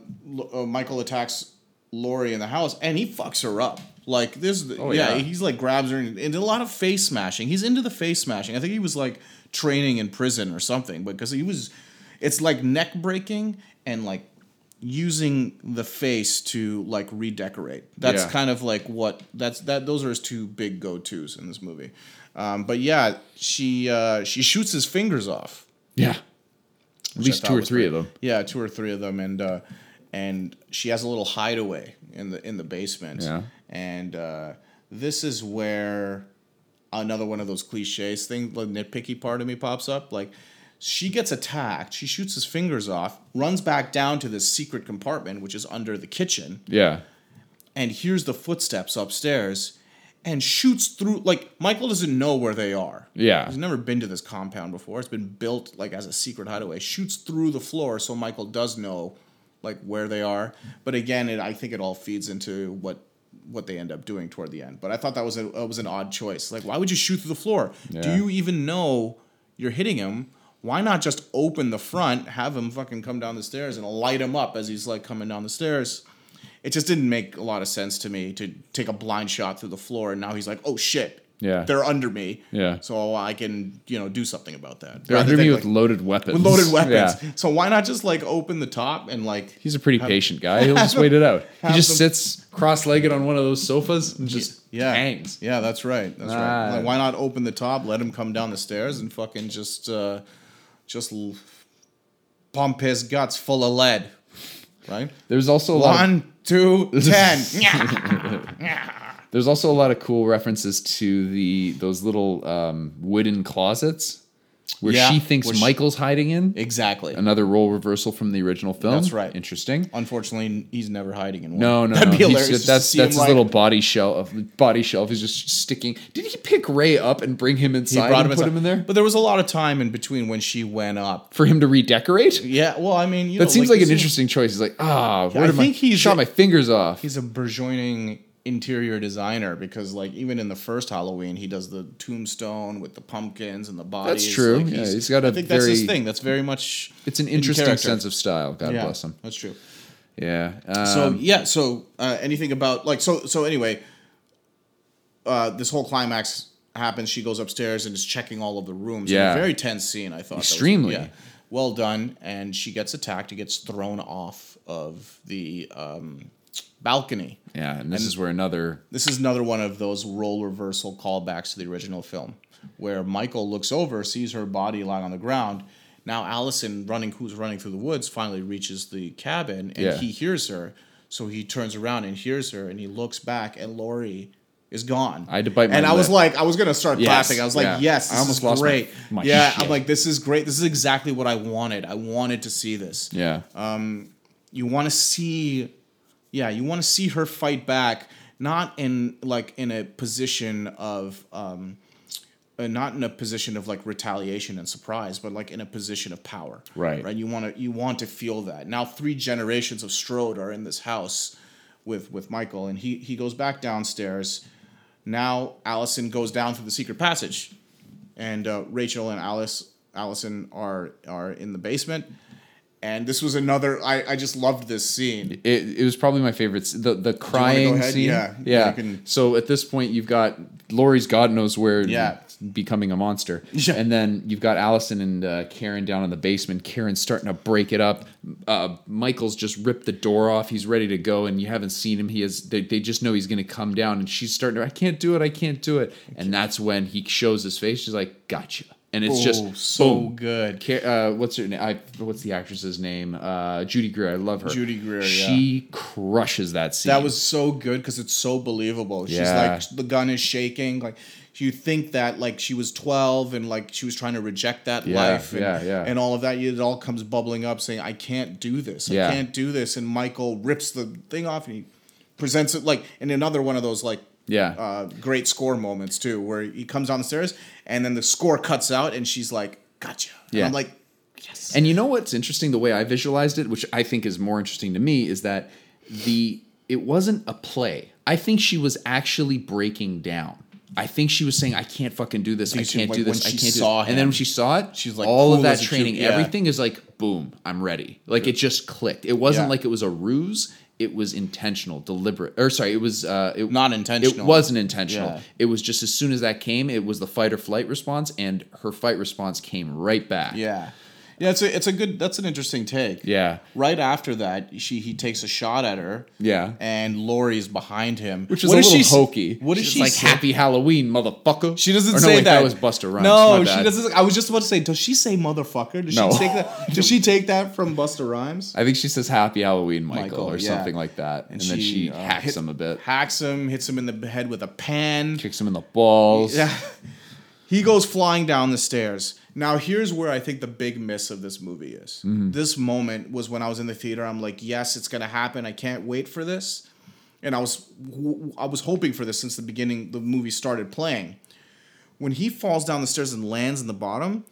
Speaker 4: uh, Michael attacks Laurie in the house, and he fucks her up. Like this,
Speaker 1: Oh,
Speaker 4: yeah,
Speaker 1: yeah.
Speaker 4: He's like grabs her and, and a lot of face smashing. He's into the face smashing. I think he was like training in prison or something, because he was. It's like neck breaking and like using the face to like redecorate. That's
Speaker 1: Yeah.
Speaker 4: kind of like what that's that. Those are his two big go tos in this movie. Um, but yeah, she uh, she shoots his fingers off.
Speaker 1: Yeah, at least two or three
Speaker 4: great.
Speaker 1: of them.
Speaker 4: Yeah, two or three of them, and uh, and she has a little hideaway in the in the basement.
Speaker 1: Yeah.
Speaker 4: And uh, this is where another one of those cliches things, the nitpicky part of me pops up. Like she gets attacked, she shoots his fingers off, runs back down to this secret compartment, which is under the kitchen,
Speaker 1: Yeah,
Speaker 4: and hears the footsteps upstairs. And shoots through like Michael doesn't know where they are.
Speaker 1: Yeah.
Speaker 4: He's never been to this compound before. It's been built like as a secret hideaway. Shoots through the floor so Michael does know like where they are. But again, it I think it all feeds into what what they end up doing toward the end. But I thought that was a that was an odd choice. Like why would you shoot through the floor? Do you even know you're hitting him? Why not just open the front, have him fucking come down the stairs and light him up as he's like coming down the stairs? It just didn't make a lot of sense to me to take a blind shot through the floor and now he's like, "Oh shit.
Speaker 1: Yeah.
Speaker 4: They're under me."
Speaker 1: Yeah.
Speaker 4: So I can, you know, do something about that.
Speaker 1: they're
Speaker 4: Rather
Speaker 1: under me with loaded weapons.
Speaker 4: with loaded weapons.
Speaker 1: Yeah.
Speaker 4: So why not just like open the top and like
Speaker 1: He's a pretty patient guy. He'll just wait it out. He just
Speaker 4: them-
Speaker 1: sits cross-legged on one of those sofas and just
Speaker 4: yeah
Speaker 1: hangs.
Speaker 4: Yeah, that's right. That's
Speaker 1: Ah.
Speaker 4: right. Like, why not open the top, let him come down the stairs, and fucking just uh, just l- pump his guts full of lead. Right?
Speaker 1: There's also a lot. Of,
Speaker 4: One, two, ten.
Speaker 1: there's also a lot of cool references to the those little um, wooden closets where
Speaker 4: Yeah,
Speaker 1: she thinks
Speaker 4: which-
Speaker 1: Michael's hiding in.
Speaker 4: exactly.
Speaker 1: Another role reversal from the original film.
Speaker 4: That's right.
Speaker 1: Interesting.
Speaker 4: Unfortunately, he's never hiding in one.
Speaker 1: No, no,
Speaker 4: That'd
Speaker 1: no.
Speaker 4: be hilarious.
Speaker 1: just- that's that's
Speaker 4: him,
Speaker 1: his
Speaker 4: like-
Speaker 1: little body shelf. Body shelf is just sticking. Did he pick Ray up and bring him
Speaker 4: He
Speaker 1: inside
Speaker 4: brought
Speaker 1: and put
Speaker 4: inside.
Speaker 1: him in there
Speaker 4: But there was a lot of time in between when she went up.
Speaker 1: for him to redecorate?
Speaker 4: Yeah, well, I mean, you
Speaker 1: That
Speaker 4: know,
Speaker 1: seems like,
Speaker 4: this
Speaker 1: an interesting choice. He's like, ah, where
Speaker 4: I
Speaker 1: did my
Speaker 4: think he's
Speaker 1: shot
Speaker 4: a-
Speaker 1: my fingers off?
Speaker 4: He's a burgeoning interior designer because, like, even in the first Halloween, he does the tombstone with the pumpkins and the bodies.
Speaker 1: That's true.
Speaker 4: Like,
Speaker 1: Yeah,
Speaker 4: he's-
Speaker 1: he's got a
Speaker 4: I think that's his
Speaker 1: very-
Speaker 4: thing. That's very much.
Speaker 1: It's an interesting
Speaker 4: character.
Speaker 1: sense of style. God
Speaker 4: yeah,
Speaker 1: bless him.
Speaker 4: That's true.
Speaker 1: Yeah. Um,
Speaker 4: So yeah, so uh, anything about like so so anyway, uh, this whole climax happens. She goes upstairs and is checking all of the rooms.
Speaker 1: Yeah.
Speaker 4: a very tense scene. I thought That was-
Speaker 1: Extremely.
Speaker 4: yeah, well done. And she gets attacked. He gets thrown off of the um, balcony.
Speaker 1: yeah, and this is where another
Speaker 4: This is another one of those role reversal callbacks to the original film, where Michael looks over, sees her body lying on the ground. Now Allison, running, who's running through the woods, finally reaches the cabin, and
Speaker 1: Yeah.
Speaker 4: he hears her. So he turns around and hears her, and he looks back, and Laurie is gone.
Speaker 1: I had to bite my
Speaker 4: and I was like, I was gonna start
Speaker 1: Yes,
Speaker 4: laughing. I was like,
Speaker 1: yeah.
Speaker 4: yes,
Speaker 1: I
Speaker 4: this
Speaker 1: almost
Speaker 4: is
Speaker 1: lost
Speaker 4: great.
Speaker 1: my
Speaker 4: yeah,
Speaker 1: shit.
Speaker 4: I'm like, this is great. This is exactly what I wanted. I wanted to see this
Speaker 1: yeah.
Speaker 4: Um, you want to see yeah you want to see her fight back not in like in a position of um uh, not in a position of like retaliation and surprise but like in a position of power.
Speaker 1: Right.
Speaker 4: right you want to you want to feel that. Now three generations of strode are in this house with with michael and he he goes back downstairs. Now allison goes down through the secret passage and uh, rachel and alice allison are are in the basement and this was another I, I just loved this scene
Speaker 1: It, it was probably my favorite. The the crying scene.
Speaker 4: Yeah,
Speaker 1: yeah.
Speaker 4: you can-
Speaker 1: So at this point, you've got Laurie's God knows where.
Speaker 4: Yeah.
Speaker 1: Becoming a monster.
Speaker 4: Yeah.
Speaker 1: And then you've got Allison and uh, Karen down in the basement. Karen's starting to break it up. Uh, Michael's just ripped the door off. He's ready to go, and you haven't seen him. He has. They, they just know he's going to come down, and she's starting to. I can't do it. I can't do it. And that's when he shows his face. She's like, "Gotcha." And it's
Speaker 4: Oh,
Speaker 1: just
Speaker 4: so
Speaker 1: boom.
Speaker 4: good.
Speaker 1: Uh, what's her name? I, what's the actress's name? Uh, Judy Greer. I love her.
Speaker 4: Judy Greer, yeah.
Speaker 1: She crushes that scene.
Speaker 4: that was so good because it's so believable she's
Speaker 1: Yeah.
Speaker 4: like the gun is shaking like you think that like she was 12 and like she was trying to reject that
Speaker 1: Yeah,
Speaker 4: life and,
Speaker 1: yeah, yeah.
Speaker 4: and all of that it all comes bubbling up saying i can't do this i
Speaker 1: Yeah.
Speaker 4: can't do this and michael rips the thing off and he presents it like in another one of those like
Speaker 1: Yeah.
Speaker 4: uh, great score moments too where he comes down the stairs and then the score cuts out and she's like gotcha and
Speaker 1: Yeah.
Speaker 4: i'm like yes
Speaker 1: And you know what's interesting? The way I visualized it, which I think is more interesting to me, is that the it wasn't a play. I think she was actually breaking down. I think she was saying, "I can't fucking do this. I can't
Speaker 4: like,
Speaker 1: do this. I can't do
Speaker 4: saw
Speaker 1: this." And then when she saw it,
Speaker 4: she's like,
Speaker 1: all of that
Speaker 4: as a cute-
Speaker 1: training,
Speaker 4: yeah.
Speaker 1: everything is like, boom, I'm ready. Like it just clicked. It wasn't
Speaker 4: Yeah.
Speaker 1: like it was a ruse. It was intentional, deliberate. Or sorry, it was uh, it,
Speaker 4: Not intentional.
Speaker 1: It wasn't intentional.
Speaker 4: Yeah.
Speaker 1: It was just as soon as that came, it was the fight or flight response, and her fight response came right back.
Speaker 4: yeah yeah it's a, it's a good that's an interesting take
Speaker 1: Yeah.
Speaker 4: right after that, she he takes a shot at her.
Speaker 1: Yeah.
Speaker 4: And Laurie's behind him,
Speaker 1: Which is
Speaker 4: What
Speaker 1: a
Speaker 4: does
Speaker 1: little
Speaker 4: she
Speaker 1: hokey.
Speaker 4: What
Speaker 1: She's
Speaker 4: she
Speaker 1: like
Speaker 4: say?
Speaker 1: Happy Halloween, motherfucker?
Speaker 4: She doesn't
Speaker 1: Or no,
Speaker 4: say
Speaker 1: wait,
Speaker 4: that.
Speaker 1: That was Busta Rhymes.
Speaker 4: No, she doesn't. I was just about to say, does she say motherfucker? Does
Speaker 1: No.
Speaker 4: she take that? Does she take that from Busta Rhymes?
Speaker 1: I think she says Happy Halloween, Michael,
Speaker 4: Michael,
Speaker 1: or
Speaker 4: yeah.
Speaker 1: something like that, and, then she
Speaker 4: uh,
Speaker 1: hacks
Speaker 4: hit-
Speaker 1: him a bit,
Speaker 4: Hacks him, hits him in the head with a pan.
Speaker 1: kicks him in the balls.
Speaker 4: Yeah. He goes flying down the stairs. Now, here's where I think the big miss of this movie is.
Speaker 1: Mm-hmm.
Speaker 4: This moment was when I was in the theater. I'm like, yes, it's gonna happen. I can't wait for this. And I was, I was hoping for this since the beginning. The movie started playing. When he falls down the stairs and lands in the bottom,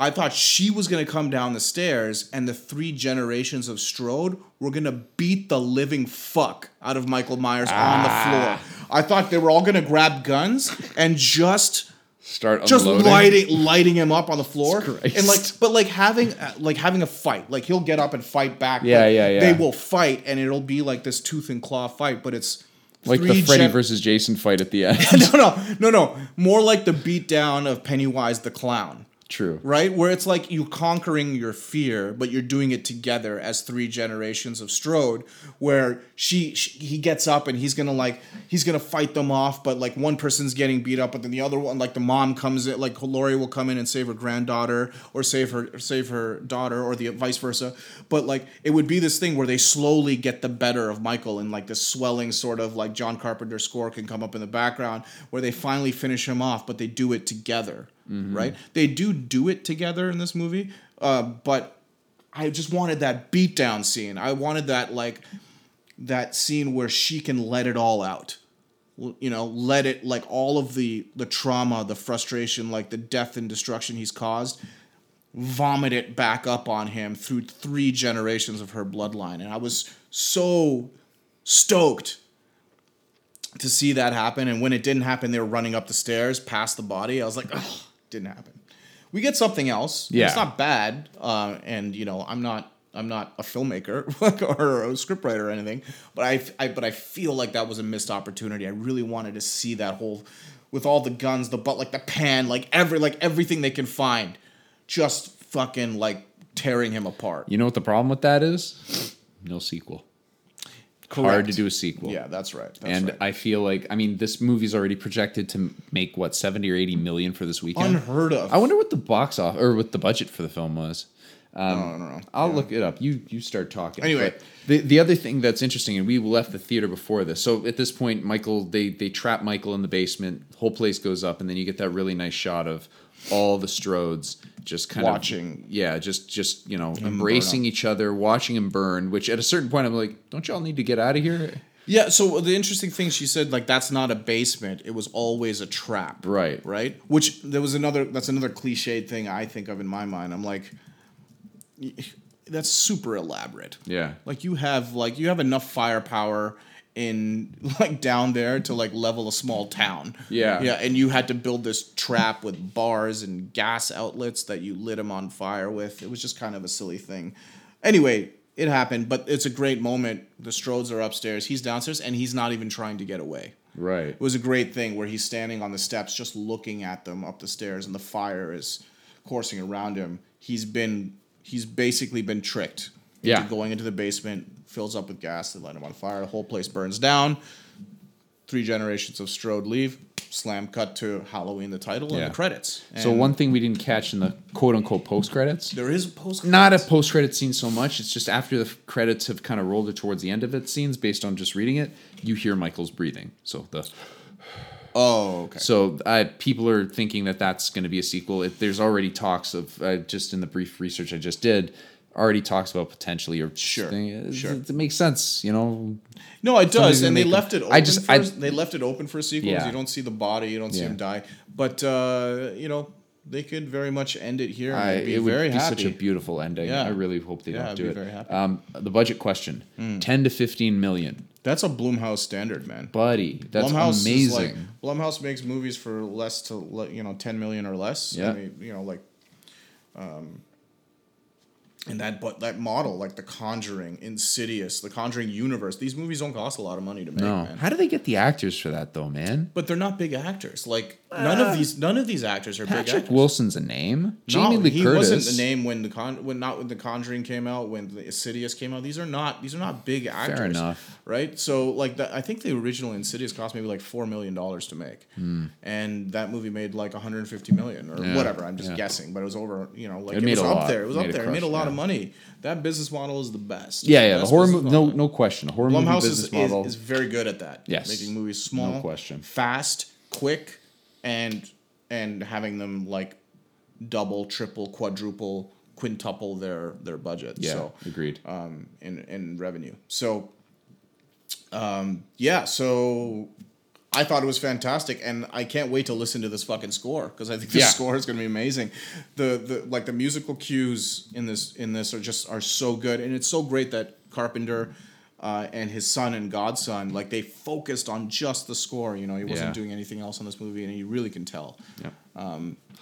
Speaker 4: I thought she was gonna come down the stairs, and the three generations of Strode were gonna beat the living fuck out of Michael Myers on the
Speaker 1: Ah.
Speaker 4: floor. I thought they were all gonna grab guns and just
Speaker 1: Start
Speaker 4: just
Speaker 1: unloading.
Speaker 4: lighting lighting him up on the floor
Speaker 1: Christ.
Speaker 4: and like but like having like having a fight like he'll get up and fight back
Speaker 1: Yeah, yeah, yeah.
Speaker 4: they will fight and it'll be like this tooth and claw fight but it's
Speaker 1: like the Freddy
Speaker 4: gen-
Speaker 1: versus Jason fight at the end.
Speaker 4: no no no no more like the beatdown of Pennywise the clown
Speaker 1: True.
Speaker 4: right? Where it's like you conquering your fear, but you're doing it together as three generations of Strode. Where she, she he gets up and he's gonna like he's gonna fight them off, but like one person's getting beat up, but then the other one, like the mom comes in, like Laurie will come in and save her granddaughter or save her or save her daughter or the vice versa. But like it would be this thing where they slowly get the better of Michael and like this swelling sort of like John Carpenter score can come up in the background where they finally finish him off, but they do it together right? They do do it together in this movie, uh, but I just wanted that beatdown scene. I wanted that like that scene where she can let it all out. You know, let it like all of the the trauma, the frustration, like the death and destruction he's caused, vomit it back up on him through three generations of her bloodline. And I was so stoked to see that happen. And when it didn't happen, they were running up the stairs past the body. I was like, didn't happen. We get something else.
Speaker 1: Yeah.
Speaker 4: It's not bad. Uh, and you know, I'm not I'm not a filmmaker or a scriptwriter or anything, but I, I but I feel like that was a missed opportunity. I really wanted to see that whole with all the guns, the butt like the pan, like every like everything they can find, just fucking like tearing him apart.
Speaker 1: You know what the problem with that is? No sequel. Hard to do a sequel.
Speaker 4: Yeah, that's right. That's
Speaker 1: and
Speaker 4: right.
Speaker 1: I feel like I mean this movie's already projected to make what seventy or eighty million for this weekend.
Speaker 4: unheard of.
Speaker 1: I wonder what the box off or what the budget for the film was. Um,
Speaker 4: I don't know.
Speaker 1: I'll look it up. You you start talking.
Speaker 4: Anyway.
Speaker 1: But the the other thing that's interesting, and we left the theater before this. So at this point, Michael they they trap Michael in the basement. Whole place goes up, and then you get that really nice shot of all the Strodes just kind
Speaker 4: Watching.
Speaker 1: of watching. yeah, just just you know embracing each other, watching them burn. Which at a certain point, I'm like, don't y'all need to get out of here?
Speaker 4: Yeah, so the interesting thing she said, like that's not a basement; it was always a trap.
Speaker 1: Right.
Speaker 4: Right. Which there was another. That's another cliched thing I think of in my mind. I'm like, that's super elaborate.
Speaker 1: Yeah.
Speaker 4: Like you have like you have enough firepower in like down there to like level a small town.
Speaker 1: Yeah.
Speaker 4: Yeah, and you had to build this trap with bars and gas outlets that you lit him on fire with. It was just kind of a silly thing. Anyway, it happened, but it's a great moment. The Strodes are upstairs, he's downstairs, and he's not even trying to get away.
Speaker 1: Right.
Speaker 4: It was a great thing where he's standing on the steps just looking at them up the stairs and the fire is coursing around him. He's been he's basically been tricked into
Speaker 1: Yeah.
Speaker 4: going into the basement, fills up with gas, they light him on fire, the whole place burns down. Three generations of Strode leave, slam cut to Halloween the title
Speaker 1: Yeah.
Speaker 4: and the credits.
Speaker 1: So
Speaker 4: And
Speaker 1: one thing we didn't catch in the quote unquote post credits.
Speaker 4: there is a post
Speaker 1: Not a post credit scene so much. It's just after the credits have kind of rolled it towards the end of it scenes, based on just reading it, you hear Michael's breathing. So the
Speaker 4: Oh, okay.
Speaker 1: so uh, people are thinking that that's going to be a sequel. It, there's already talks of uh, just in the brief research I just did, already talks about potentially or
Speaker 4: Sure,
Speaker 1: It,
Speaker 4: sure.
Speaker 1: it makes sense, you know.
Speaker 4: No, it does, and they left
Speaker 1: them-
Speaker 4: it open.
Speaker 1: I just-
Speaker 4: for,
Speaker 1: I-
Speaker 4: they left it open for sequels.
Speaker 1: Yeah.
Speaker 4: You don't see the body, you don't see
Speaker 1: Yeah.
Speaker 4: him die, but uh, you know they could very much end it here.
Speaker 1: I,
Speaker 4: be
Speaker 1: it would be
Speaker 4: happy.
Speaker 1: such a beautiful ending.
Speaker 4: Yeah.
Speaker 1: I really hope they
Speaker 4: Yeah,
Speaker 1: don't
Speaker 4: I'd
Speaker 1: do it.
Speaker 4: very happy.
Speaker 1: Um, the budget question: ten to fifteen million,
Speaker 4: That's a Blumhouse standard, man.
Speaker 1: buddy. That's
Speaker 4: Blumhouse
Speaker 1: amazing.
Speaker 4: Like, Blumhouse makes movies for less to you know ten million or less.
Speaker 1: Yeah.
Speaker 4: And they, you know like, um, and that but that model like The Conjuring, Insidious, The Conjuring universe. These movies don't cost a lot of money to make,
Speaker 1: no,
Speaker 4: man.
Speaker 1: how do they get the actors for that though, man?
Speaker 4: But they're not big actors. Like none of uh, these none of these actors are big
Speaker 1: Patrick
Speaker 4: actors.
Speaker 1: Wilson's a name. Jamie
Speaker 4: no,
Speaker 1: Lee
Speaker 4: he
Speaker 1: Curtis.
Speaker 4: wasn't the name when the con when not when the Conjuring came out when the Insidious came out. These are not these are not big actors.
Speaker 1: Fair enough.
Speaker 4: right? So like the, I think the original Insidious cost maybe like four million dollars to make, hmm. and that movie made like 150 million or.
Speaker 1: Yeah,
Speaker 4: whatever. I'm just
Speaker 1: yeah.
Speaker 4: guessing, but it was over. You know, like
Speaker 1: It
Speaker 4: it,
Speaker 1: made
Speaker 4: was
Speaker 1: a
Speaker 4: up
Speaker 1: lot.
Speaker 4: there. It was
Speaker 1: Made
Speaker 4: up
Speaker 1: it
Speaker 4: there. It made a
Speaker 1: crush,
Speaker 4: lot of money. That business model is the best.
Speaker 1: yeah, yeah. The
Speaker 4: Best
Speaker 1: horror
Speaker 4: business
Speaker 1: movie. No, no question. A horror movie business
Speaker 4: is,
Speaker 1: model.
Speaker 4: is, is very good at that.
Speaker 1: Yes.
Speaker 4: making movies small, no
Speaker 1: question.
Speaker 4: fast, quick, and and having them like double, triple, quadruple, quintuple their their budget.
Speaker 1: yeah,
Speaker 4: So
Speaker 1: agreed.
Speaker 4: um, in in revenue. So, um, yeah. So I thought it was fantastic, and I can't wait to listen to this fucking score because I think the
Speaker 1: Yeah.
Speaker 4: score is going to be amazing. The the like the musical cues in this in this are just are so good, and it's so great that Carpenter. Uh, and his son and godson, like they focused on just the score. You know, he wasn't
Speaker 1: Yeah.
Speaker 4: doing anything else on this movie, and you really can tell.
Speaker 1: yeah.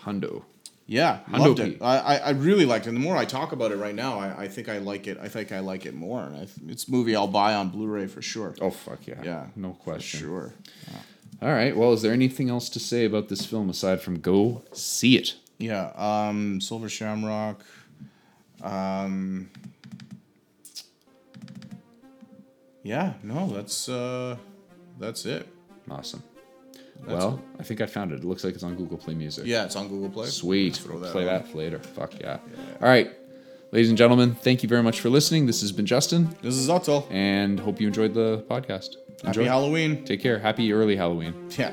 Speaker 1: Hundo.
Speaker 4: Yeah,
Speaker 1: Hundo
Speaker 4: loved
Speaker 1: Pete.
Speaker 4: it. I, I, really liked it. And the more I talk about it right now, I, I think I like it. I think I like it more. And I, it's a movie I'll buy on Blu-ray for sure.
Speaker 1: Oh fuck yeah.
Speaker 4: Yeah,
Speaker 1: No
Speaker 4: for
Speaker 1: question.
Speaker 4: sure.
Speaker 1: All right. Well, is there anything else to say about this film aside from go see it?
Speaker 4: Yeah, um, Silver Shamrock. Um, yeah, no, that's uh, that's it.
Speaker 1: Awesome. well, I think I found it. It looks like it's on Google Play Music.
Speaker 4: Yeah, it's on Google Play.
Speaker 1: Sweet.
Speaker 4: That
Speaker 1: Play
Speaker 4: on.
Speaker 1: that later. Fuck yeah. All right. Ladies and gentlemen, thank you very much for listening. This has been Justin,
Speaker 4: This is Otto.
Speaker 1: and hope you enjoyed the podcast.
Speaker 4: Happy
Speaker 1: Enjoy.
Speaker 4: Halloween.
Speaker 1: Take care. Happy early Halloween.
Speaker 4: Yeah.